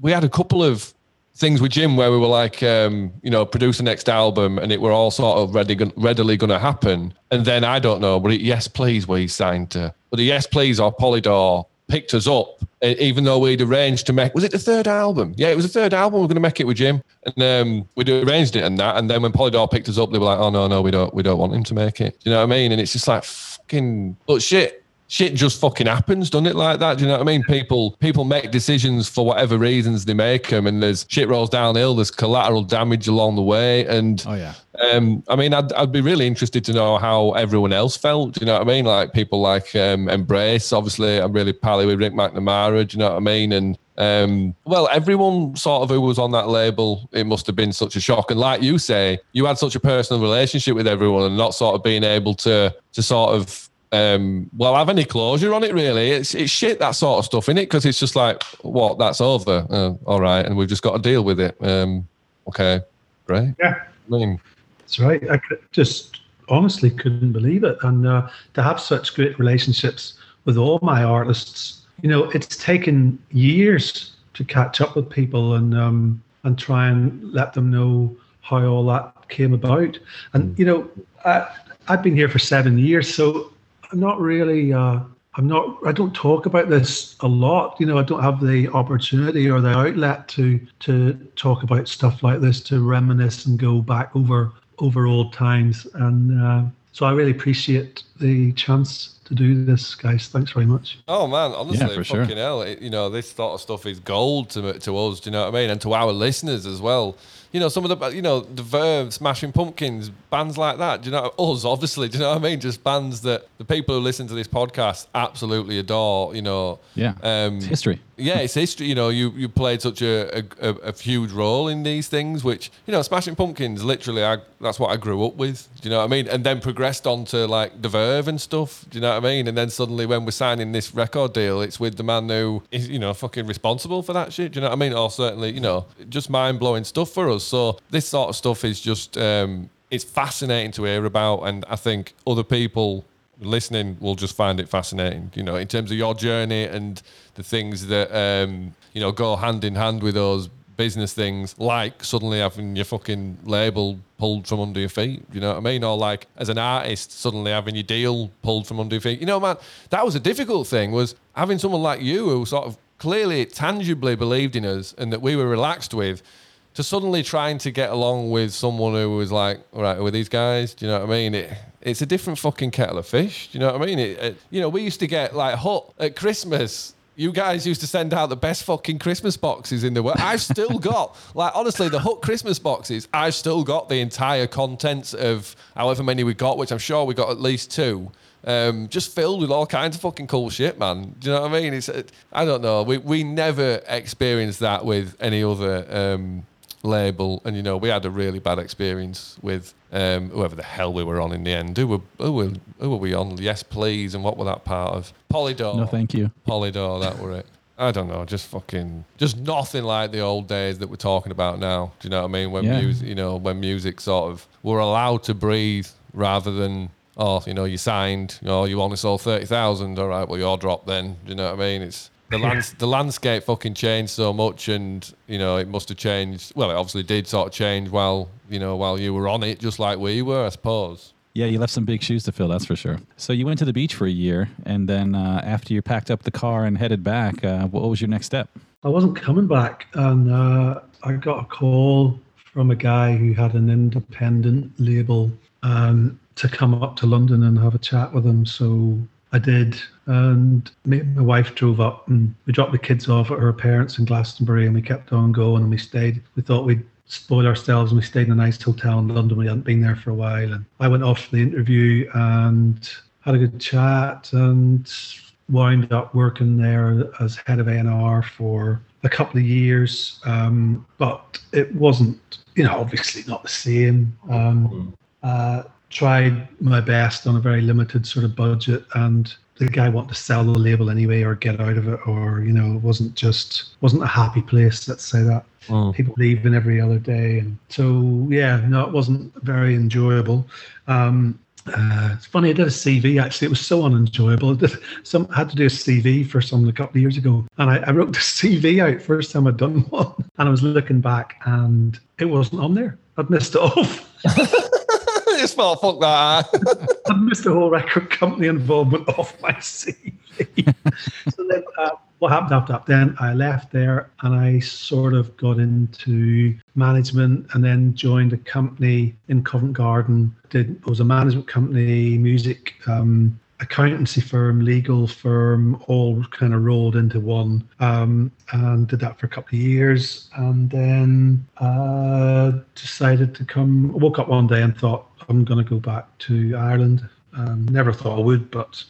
A: we had a couple of things with Jim where we were like, um, you know, produce the next album, and it were all sort of ready, readily going to happen. And then I don't know, but it, yes, please, we signed to, but the yes, please or Polydor picked us up, even though we'd arranged to make. Was it the third album? Yeah, it was the third album. We are going to make it with Jim, and um, we'd arranged it and that. And then when Polydor picked us up, they were like, oh no, no, we don't, we don't want him to make it. You know what I mean? And it's just like fucking, but shit shit just fucking happens, doesn't it? Like that. Do you know what I mean? People people make decisions for whatever reasons they make them, and there's shit rolls downhill. There's collateral damage along the way, and
C: Oh yeah.
A: um, I mean, I'd, I'd be really interested to know how everyone else felt. Do you know what I mean? Like people like um, Embrace, obviously. I'm really pally with Rick McNamara. Do you know what I mean? And um, well, everyone sort of who was on that label, it must have been such a shock. And like you say, you had such a personal relationship with everyone, and not sort of being able to to sort of um, well have any closure on it. Really, it's it's shit that sort of stuff in it because it's just like what that's over. Uh, all right, and we've just got to deal with it. Um, okay, great.
B: Yeah.
A: I mean,
B: That's right. I just honestly couldn't believe it. And uh, to have such great relationships with all my artists, you know, it's taken years to catch up with people and um, and try and let them know how all that came about. And you know, I, I've been here for seven years, so not really. Uh, I'm not. I don't talk about this a lot. You know, I don't have the opportunity or the outlet to to talk about stuff like this, to reminisce and go back over over old times. And uh, so I really appreciate the chance to do this, guys. Thanks very much.
A: Oh man, honestly,
C: for sure.
A: fucking hell! It, you know, this sort of stuff is gold to to us. Do you know what I mean? And to our listeners as well. You know, some of the you know the Verve, Smashing Pumpkins, bands like that. Do you know us? Obviously, do you know what I mean? Just bands that the people who listen to this podcast absolutely adore. You know,
C: Yeah.
A: um,
C: It's history.
A: yeah, it's history. You know, you you played such a, a, a, a huge role in these things, which you know, Smashing Pumpkins. Literally, I that's what I grew up with. Do you know what I mean? And then progressed on to like The Verve and stuff. Do you know what I mean? And then suddenly when we're signing this record deal, it's with the man who is, you know, fucking responsible for that shit. Do you know what I mean? Or certainly, you know, just mind blowing stuff for us. So this sort of stuff is just, um, it's fascinating to hear about. And I think other people listening will just find it fascinating, you know, in terms of your journey and the things that, um, you know, go hand in hand with those business things, like suddenly having your fucking label pulled from under your feet, you know what I mean? Or like as an artist, suddenly having your deal pulled from under your feet. You know, man, that was a difficult thing was having someone like you who sort of clearly tangibly believed in us and that we were relaxed with to suddenly trying to get along with someone who was like, all right, with these guys, do you know what I mean? It, it's a different fucking kettle of fish. Do you know what I mean? It, it, you know, we used to get like Hut at Christmas. You guys used to send out the best fucking Christmas boxes in the world. I've still got, like, honestly, the Hut Christmas boxes, I've still got the entire contents of however many we got, which I'm sure we got at least two. Um, just filled with all kinds of fucking cool shit, man. Do you know what I mean? It's, I don't know. We, we never experienced that with any other um, label, and you know we had a really bad experience with um, whoever the hell we were on in the end. Who were who were who were we on? Yes, please. And what were that part of? Polydor.
C: No, thank you.
A: Polydor. That were it. I don't know, just fucking, just nothing like the old days that we're talking about now. Do you know what I mean? When
C: Yeah.
A: music, you know, when music sort of were allowed to breathe rather than, oh, you know, you signed, know, you only sold thirty thousand. All right, well, you're dropped then. Do you know what I mean? It's the lands, the landscape fucking changed so much, and you know, it must have changed. Well, it obviously did sort of change while you know while you were on it, just like we were, I suppose.
C: Yeah, you left some big shoes to fill, that's for sure. So you went to the beach for a year, and then uh, after you packed up the car and headed back, uh, what was your next step?
B: I wasn't coming back, and uh, I got a call from a guy who had an independent label um, to come up to London and have a chat with him. So I did, and me my wife drove up, and we dropped the kids off at her parents in Glastonbury, and we kept on going, and we stayed. We thought we'd spoil ourselves, and we stayed in a nice hotel in London. We hadn't been there for a while, and I went off for the interview and had a good chat, and wound up working there as head of A&R for a couple of years, um, but it wasn't, you know, obviously not the same. Um, uh, tried my best on a very limited sort of budget, and the guy wanted to sell the label anyway or get out of it, or you know, it wasn't just wasn't a happy place. Let's say that people leaving every other day, and so yeah, no, it wasn't very enjoyable. Um, uh, it's funny. I did a CV actually. It was so unenjoyable. I did some I had to do a CV for someone a couple of years ago, and I, I wrote the CV out first time I'd done one, and I was looking back, and it wasn't on there. I'd missed it off.
A: I thought, fuck that.
B: I'd missed the whole record company involvement off my CV. so then, uh, what happened after that? Then I left there, and I sort of got into management, and then joined a company in Covent Garden. Did it was a management company, music. Um, accountancy firm, legal firm, all kind of rolled into one, um, and did that for a couple of years, and then uh, decided to come. Woke up one day and thought I'm going to go back to Ireland. Um, never thought I would, but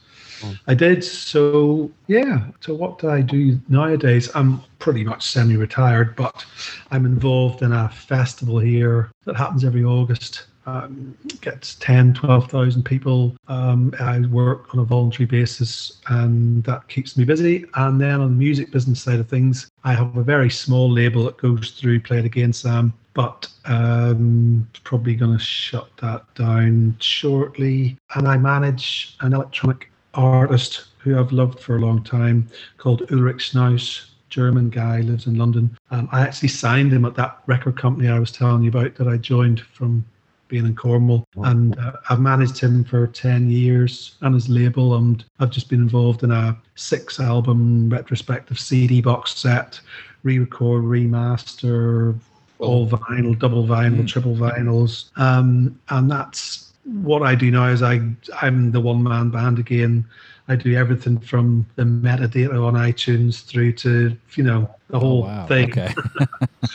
B: I did. So yeah. So what do I do nowadays? I'm pretty much semi-retired, but I'm involved in a festival here that happens every August. Um, gets 10, 12,000 people. Um, I work on a voluntary basis and that keeps me busy. And then on the music business side of things, I have a very small label that goes through Play It Again Sam, but um, probably going to shut that down shortly. And I manage an electronic artist who I've loved for a long time called Ulrich Schnauss. German guy lives in London. Um, I actually signed him at that record company I was telling you about that I joined from being in Cornwall, and uh, I've managed him for ten years and his label, and I've just been involved in a six-album retrospective CD box set, re-record, remaster, all vinyl, double vinyl, triple vinyls, um, and that's what I do now. Is I I'm the one-man band again. I do everything from the metadata on iTunes through to you know the whole
C: Oh, wow.
B: thing.
C: Okay.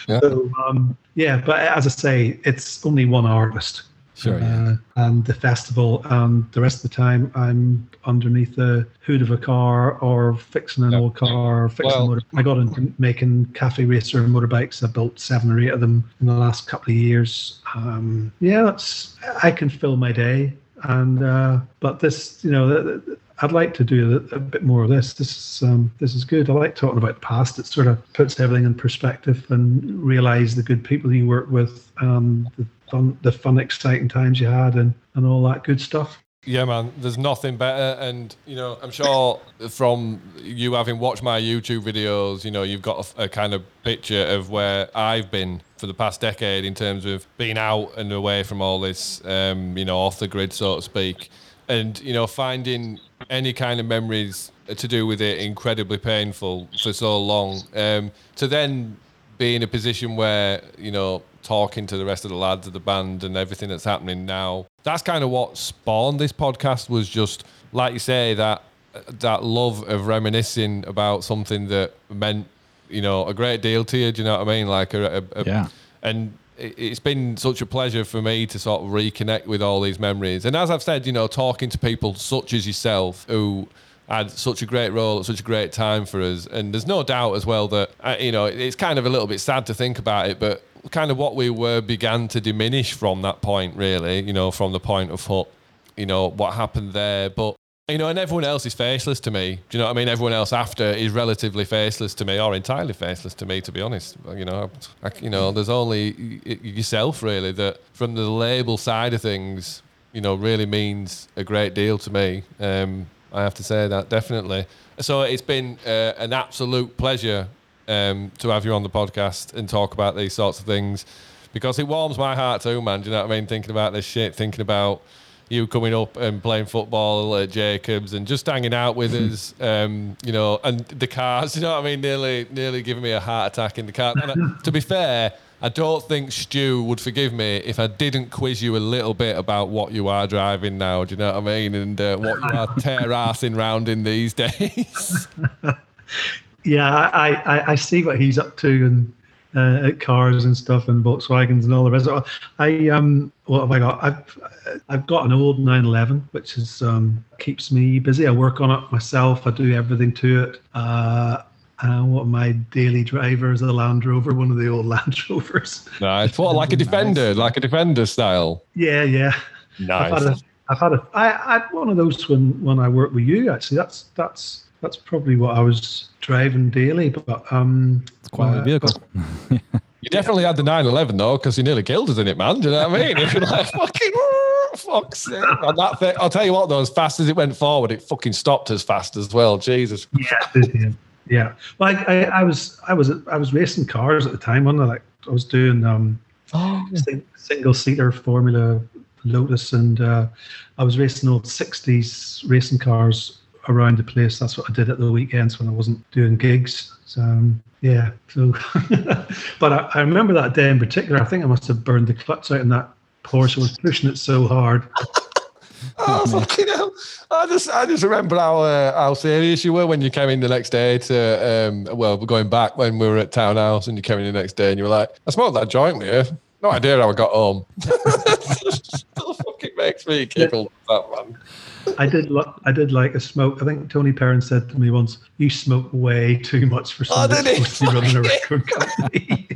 B: So um, yeah, but as I say, it's only one artist.
C: Sure, yeah.
B: Uh, and the festival, and the rest of the time, I'm underneath the hood of a car or fixing an old car. Or fixing
A: Well-
B: motor- I got into making cafe racer motorbikes. I built seven or eight of them in the last couple of years. Um, yeah, that's I can fill my day And uh, but this, you know, I'd like to do a, a bit more of this. This is um, this is good. I like talking about the past. It sort of puts everything in perspective and realize the good people you work with, um, the fun, the fun, exciting times you had, and and all that good stuff.
A: Yeah, man. There's nothing better, and you know, I'm sure from you having watched my YouTube videos, you know, you've got a, a, kind of picture of where I've been for the past decade in terms of being out and away from all this, um, you know, off the grid, so to speak, and you know, finding any kind of memories to do with it incredibly painful for so long. Um, to then be in a position where you know talking to the rest of the lads of the band and everything that's happening now. That's kind of what spawned this podcast was just like you say that that love of reminiscing about something that meant you know a great deal to you. Do you know what I mean? Like a, a, a
C: yeah.
A: And it's been such a pleasure for me to sort of reconnect with all these memories. And as I've said, you know, talking to people such as yourself who had such a great role at such a great time for us. And there's no doubt as well that, uh, you know, it's kind of a little bit sad to think about it, but kind of what we were began to diminish from that point, really, you know, from the point of Hut, you know, what happened there. But, you know, and everyone else is faceless to me. Do you know what I mean? Everyone else after is relatively faceless to me or entirely faceless to me, to be honest. You know, I, you know, there's only yourself, really, that from the label side of things, you know, really means a great deal to me. Um, I have to say that definitely. So it's been uh, an absolute pleasure um, to have you on the podcast and talk about these sorts of things because it warms my heart too, man. Do you know what I mean? Thinking about this shit, thinking about you coming up and playing football at Jacobs and just hanging out with us, um, you know, and the cars, you know what I mean? Nearly, nearly giving me a heart attack in the car. I, to be fair, I don't think Stu would forgive me if I didn't quiz you a little bit about what you are driving now. Do you know what I mean? And uh, what you are tear assing round in these days.
B: Yeah, I, I, I see what he's up to and uh, at cars and stuff and Volkswagens and all the rest. I um, what have I got? I've I've got an old 911, which is um keeps me busy. I work on it myself. I do everything to it. Uh, and what my daily driver is a Land Rover, one of the old Land Rovers.
A: Nice. What, like a Defender, nice. like a Defender style?
B: Yeah, yeah.
A: Nice.
B: I've had a, I've had a I, I had one of those when when I worked with you. Actually, that's that's that's probably what I was driving daily. But um,
C: it's quite uh, a vehicle.
A: you definitely had the 911 though, because you nearly killed us in it, man. Do you know what I mean? If you're like fucking. Fuck's sake. On that thing, I'll tell you what, though, as fast as it went forward, it fucking stopped as fast as well. Jesus.
B: Yeah, yeah. Well, I, I, I, was I was I was racing cars at the time, wasn't I? Like I was doing um oh, single seater Formula Lotus, and uh, I was racing old '60s racing cars around the place. That's what I did at the weekends when I wasn't doing gigs. So um, yeah. So, but I, I remember that day in particular. I think I must have burned the clutch out in that Porsche. I was pushing it so hard.
A: oh fucking hell! I just I just remember how uh, how serious you were when you came in the next day to um well we're going back when we were at Townhouse and you came in the next day and you were like I smoked that joint with you. No idea how I got home. Still fucking makes me giggle man.
B: I did. I did like a smoke. I think Tony Perrin said to me once, "You smoke way too much for oh, somebody oh, supposed to be running a record company."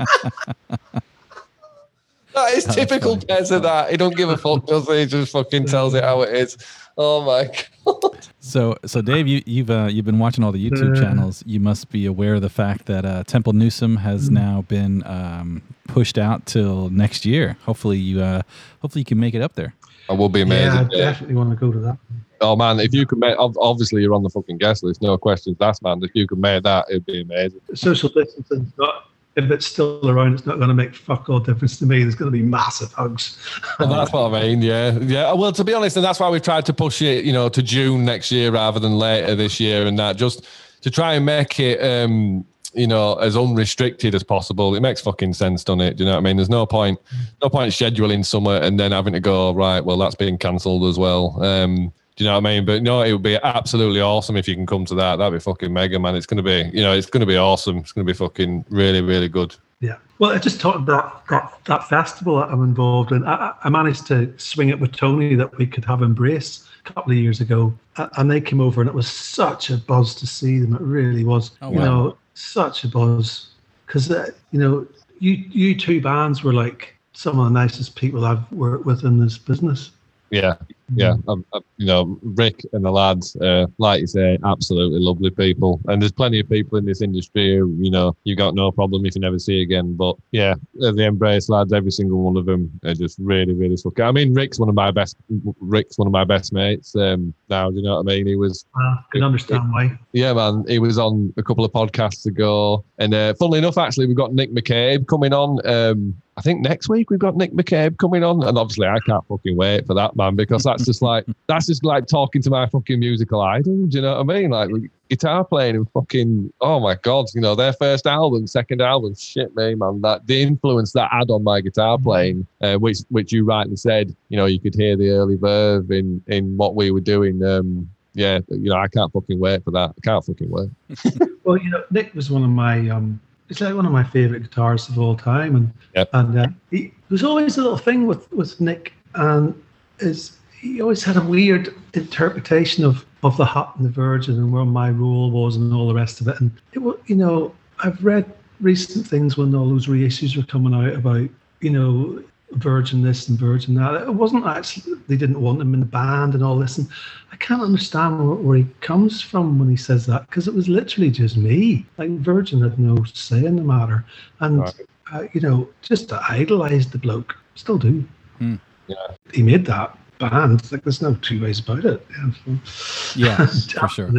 A: that is typical Pez of that. He don't give a fuck, does he? He just fucking tells it how it is. Oh my god.
C: So, so Dave, you, you've uh, you've been watching all the YouTube uh, channels. You must be aware of the fact that uh, Temple Newsam has mm. now been um, pushed out till next year. Hopefully, you uh, hopefully you can make it up there.
A: I will be amazing.
B: Yeah, I definitely want to go to that.
A: Oh man, if you could make, obviously you're on the fucking guest list, no questions asked, man. If you could make that, it'd be amazing.
B: Social distancing, not if it's still around, it's not going to make fuck all difference to me. There's going to be massive hugs.
A: well, that's what I mean. Yeah, yeah. Well, to be honest, and that's why we've tried to push it, you know, to June next year rather than later this year, and that just to try and make it, um, you know, as unrestricted as possible. It makes fucking sense, doesn't it? Do you know what I mean? There's no point, no point scheduling somewhere and then having to go right. Well, that's being cancelled as well. Um, do you know what I mean? But no, it would be absolutely awesome if you can come to that. That'd be fucking mega, man. It's going to be, you know, it's going to be awesome. It's going to be fucking really, really good.
B: Yeah. Well, I just talked about that, that festival that I'm involved in. I, I managed to swing it with Tony that we could have Embrace a couple of years ago. And they came over and it was such a buzz to see them. It really was. Oh, wow. You know, such a buzz. Because, uh, you know, you, you two bands were like some of the nicest people I've worked with in this business.
A: Yeah. Yeah, um, uh, you know, Rick and the lads, uh, like you say, absolutely lovely people. And there's plenty of people in this industry who, you know, you got no problem if you never see again. But yeah, the Embrace lads, every single one of them are just really, really fucking. I mean, Rick's one of my best. Rick's one of my best mates. Um, now, do you know what I mean? He was.
B: I can understand why.
A: Yeah, man. He was on a couple of podcasts ago, and uh, funnily enough, actually, we've got Nick McCabe coming on. Um, I think next week we've got Nick McCabe coming on, and obviously I can't fucking wait for that man because that's just like that's just like talking to my fucking musical idol. Do you know what I mean? Like guitar playing and fucking oh my god, you know their first album, second album, shit me man, that the influence that had on my guitar playing, uh, which which you rightly said, you know you could hear the early verve in in what we were doing. Um, yeah, you know I can't fucking wait for that. I can't fucking wait.
B: well, you know Nick was one of my um he's like one of my favorite guitarists of all time, and
A: Yep.
B: and uh, he, there's always a little thing with with Nick, and is he always had a weird interpretation of of the Hut and the Virgin and where my role was and all the rest of it, and it was you know I've read recent things when all those reissues were coming out about you know Virgin this and Virgin that. It wasn't actually they didn't want him in the band and all this, and I can't understand where, where he comes from when he says that because it was literally just me. Like Virgin had no say in the matter, and
A: Right.
B: uh, you know just to idolize the bloke, still do.
C: Hmm.
A: Yeah.
B: He made that band. Like there's no two ways about it. Yeah, so-
C: Yeah, for sure.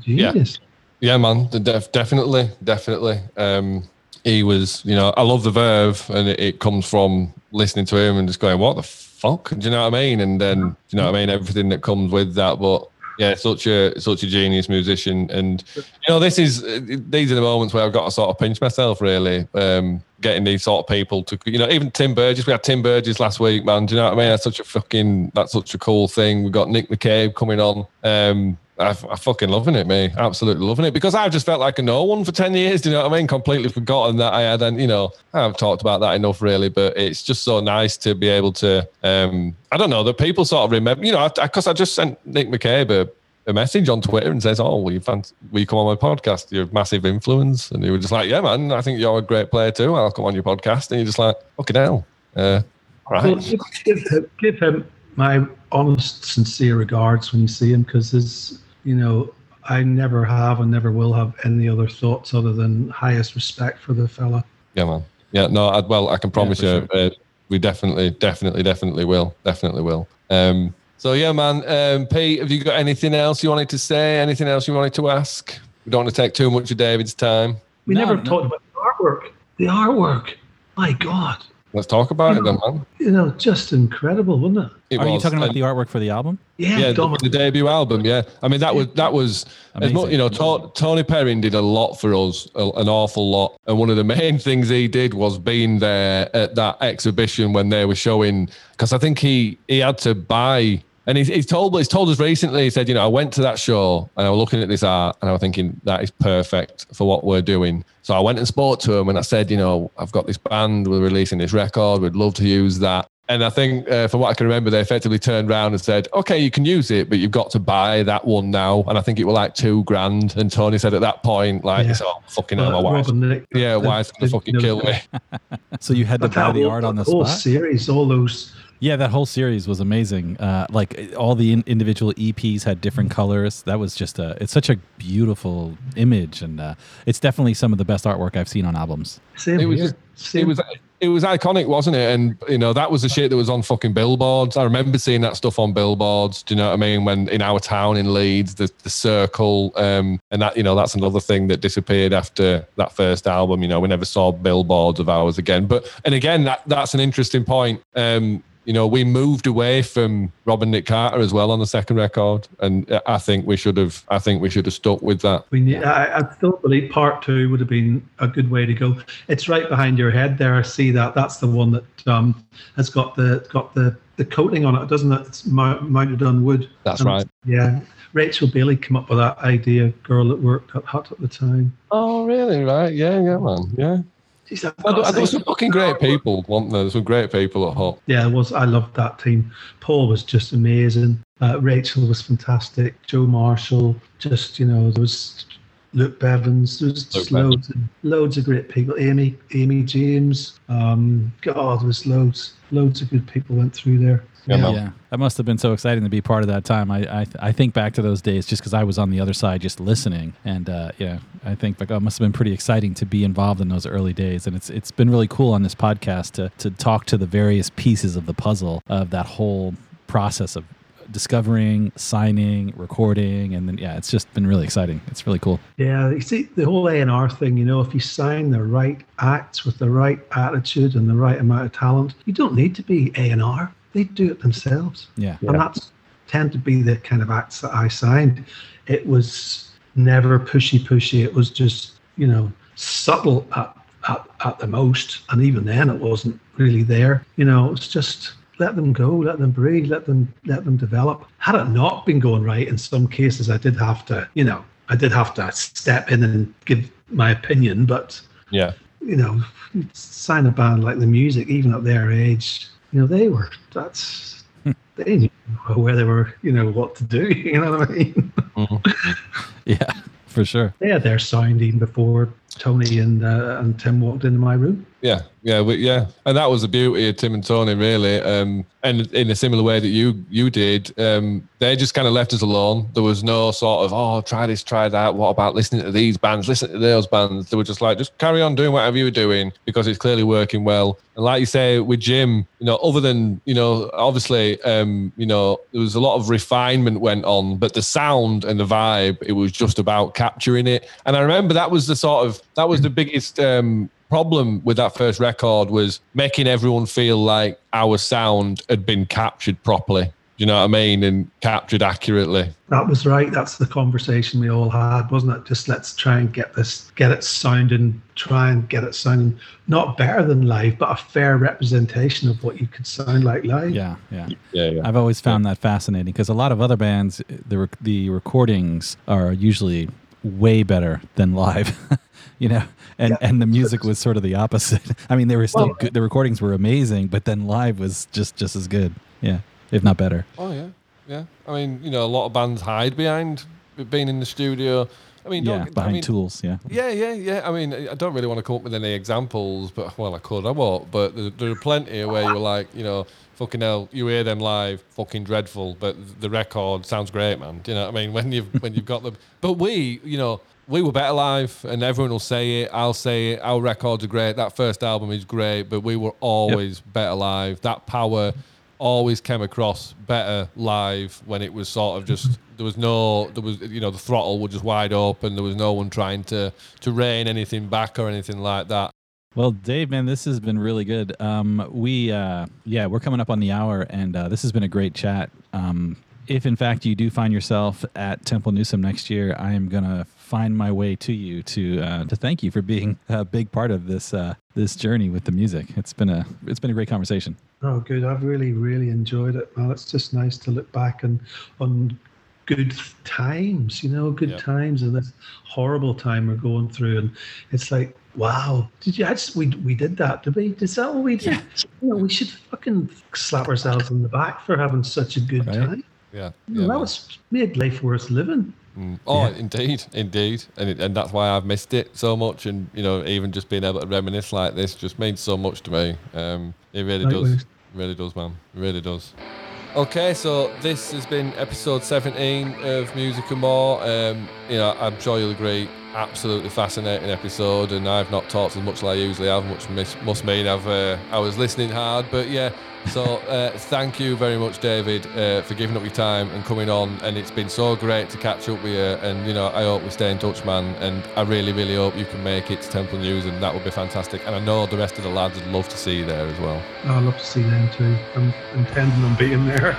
B: Genius.
A: Yeah, man, def- definitely, definitely. Um, he was, you know, I love the verve, and it, it comes from listening to him and just going, "What the fuck?" Do you know what I mean? And then, do you know what I mean? Everything that comes with that, but. Yeah, such a such a genius musician, and you know this is these are the moments where I've got to sort of pinch myself. Really, um, getting these sort of people to you know even Tim Burgess. We had Tim Burgess last week, man. Do you know what I mean? That's such a fucking that's such a cool thing. We got Nick McCabe coming on. Um, I, I fucking loving it, me. Absolutely loving it because I've just felt like a no one for 10 years. Do you know what I mean? Completely forgotten that I had, and you know, I've talked about that enough, really, but it's just so nice to be able to, um, I don't know, that people sort of remember, you know, because I, just sent Nick McCabe a, a message on Twitter and says, Oh, will you, fan- will you come on my podcast? You're a massive influence. And he was just like, Yeah, man, I think you're a great player too. I'll come on your podcast. And you're just like, Fucking hell. Uh, right.
B: Give, give, him, give him my honest, sincere regards when you see him, because his, you know, I never have and never will have any other thoughts other than highest respect for the fella.
A: Yeah, man. Yeah, no, I, well, I can promise
C: for
A: you, uh, we definitely, definitely, definitely will. Definitely will. Um, so, yeah, man. Um, Pete, have you got anything else you wanted to say? Anything else you wanted to ask? We don't want to take too much of David's time.
B: We
C: No,
B: never
C: no.
B: talked about the artwork. The artwork, my God,
A: Let's talk about it then, man.
B: you know, just incredible, wasn't it?
A: It
C: Are you talking about
A: And-
C: the artwork for the album?
B: Yeah,
A: yeah, the, the debut album. Yeah, I mean that was that was as much,
C: Amazing.
A: you know. To, Tony Perrin did a lot for us, a, an awful lot, and one of the main things he did was being there at that exhibition when they were showing. Because I think he he had to buy, and he's, he's told he's told us recently. He said, you know, I went to that show and I was looking at this art and I was thinking that is perfect for what we're doing. So I went and spoke to him and I said, you know, I've got this band, we're releasing this record, we'd love to use that. And I think, uh, from what I can remember, they effectively turned around and said, "Okay, you can use it, but you've got to buy that one now." And I think it was like two grand. And Tony said at that point, like,
B: Yeah.
A: "It's all fucking hell, my wife."
B: Nick,
A: Yeah,
B: uh,
A: wife's gonna fucking kill me.
C: So you had to
B: But
C: buy the
B: whole-
C: art on the
B: that whole
C: spot?
B: series, all those.
C: Yeah, that whole series was amazing. Uh, like all the in- individual EPs had different colors. That was just a. It's such a beautiful image, and uh, it's definitely some of the best artwork I've seen on albums.
B: Same
A: It was
B: here.
A: just-
B: Same.
A: It was it was iconic, wasn't it? And you know that was the shit that was on fucking billboards. I remember seeing that stuff on billboards. Do you know what I mean? When in our town in Leeds, the the circle, um, and that you know that's another thing that disappeared after that first album. You know, we never saw billboards of ours again. But and again, that that's an interesting point. Um, you know, we moved away from Robin Nick Carter as well on the second record, and I think we should have. I think we should have stuck with that.
B: We need, I, I still believe part two would have been a good way to go. It's right behind your head there. I see that. That's the one that um, has got the got the, the coating on it, doesn't it? It's mounted on wood.
A: That's
B: And-
A: right.
B: Yeah. Rachel Bailey came up with that idea. Girl that worked at Hut at the time.
A: Oh, really? Right? Yeah, yeah, man. Yeah.
B: Jeez, I've
A: Well,
B: got
A: there
B: to
A: was some fucking great people, weren't there? Some great people at Hut.
B: Yeah, it was. I loved that team. Paul was just amazing. Uh, Rachel was fantastic. Joe Marshall, just you know, there was Luke Bevins. There's just
A: Luke
B: loads, of, loads of great people. Amy, Amy James. Um, God, there was loads, loads of good people went through there.
A: Yeah, man.
C: Yeah, that must have been so exciting to be part of that time. I I, I think back to those days just because I was on the other side just listening, and uh, yeah, I think like oh, it must have been pretty exciting to be involved in those early days. And it's it's been really cool on this podcast to to talk to the various pieces of the puzzle of that whole process of discovering, signing, recording, and then yeah, it's just been really exciting. It's really cool.
B: Yeah, you see the whole A and R thing. You know, if you sign the right acts with the right attitude and the right amount of talent, you don't need to be A and R. They do it themselves.
C: Yeah,
B: and that's tend to be the kind of acts that I signed. It was never pushy pushy. It was just you know subtle at, at, at the most, and even then it wasn't really there. You know, it's just let them go, let them breathe, let them let them develop. Had it not been going right, in some cases I did have to, you know, I did have to step in and give my opinion, but
A: Yeah.
B: you know, sign a band like the music, even at their age, you know, they were that's they knew where they were, you know, what to do. You know what I mean?
C: yeah, for sure.
B: They had their sound even before Tony and uh, and Tim walked into my room.
A: Yeah, yeah, we, yeah, and that was the beauty of Tim and Tony, really. Um, and in a similar way that you you did, um, they just kind of left us alone. There was no sort of oh, try this, try that. What about listening to these bands? Listen to those bands. They were just like, just carry on doing whatever you were doing because it's clearly working well. And like you say with Jim, you know, other than you know, obviously, um, you know, there was a lot of refinement went on, but the sound and the vibe, it was just about capturing it. And I remember that was the sort of that was the biggest um, problem with that first record was making everyone feel like our sound had been captured properly. You know what I mean? And captured accurately.
B: That was right. That's the conversation we all had, wasn't it? Just let's try and get this, get it sounding, try and get it sounding not better than live, but a fair representation of what you could sound like live.
C: Yeah, yeah.
A: Yeah, yeah.
C: I've always found that fascinating because a lot of other bands, the rec- the recordings are usually way better than live. you know, and
B: Yeah.
C: and the music was sort of the opposite. I mean, they were still
B: Well-
C: good. The recordings were amazing, but then live was just just as good. Yeah, if not better.
A: Oh yeah, yeah. I mean, you know, a lot of bands hide behind being in the studio. I mean,
C: Yeah, behind
A: I mean,
C: tools. Yeah,
A: Yeah, yeah, yeah. I mean, I don't really want to come up with any examples, but well, I could, I won't. But there, there are plenty where you're like, you know, fucking hell, you hear them live, fucking dreadful, but the record sounds great, man. Do you know what I mean? When you've when you've got them, but we, you know, we were better live, and everyone will say it. I'll say it. Our records are great. That first album is great, but we were always better live. That power always came across better live when it was sort of just there was no there was you know the throttle was just wide open there was no one trying to to rein anything back or anything like that
C: Well, Dave, man, this has been really good. Um, we, uh, yeah, we're coming up on the hour, and uh, this has been a great chat. Um, if in fact you do find yourself at Temple Newsam next year, I am gonna find my way to you to uh, to thank you for being a big part of this uh, this journey with the music. It's been a it's been a great conversation.
B: Oh, good. I've really, really enjoyed it. Well, it's just nice to look back and on good times, you know, good
A: Yeah.
B: times and this horrible time we're going through. And it's like, wow, did you? I just we we did that, did we? Is that what we did? You know, we should fucking slap ourselves in the back for having such a good
C: Right.
B: time.
A: Yeah, yeah
B: that
A: man.
B: was made life worth living.
A: Mm. oh indeed indeed and it, and that's why I've missed it so much and you know even just being able to reminisce like this just means so much to me um it really does
B: Likewise.
A: really does man it really does Okay, so this has been episode 17 of Music and More. Um, you know, I'm sure you'll agree, absolutely fascinating episode, and I've not talked as much as I usually have, which mis- must mean I've uh, I was listening hard. But yeah, so uh, thank you very much, David, uh, for giving up your time and coming on. And it's been so great to catch up with you. And you know, I hope we stay in touch, man. And I really, really hope you can make it to Temple News, and that would be fantastic. And I know the rest of the lads would love to see you there as well.
B: I'd love to see them too. I'm intending on being there.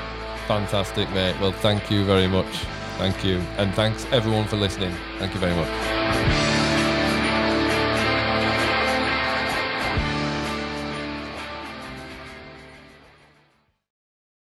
A: Fantastic, mate. Well, thank you very much. Thank you. And thanks everyone for listening. Thank you very much.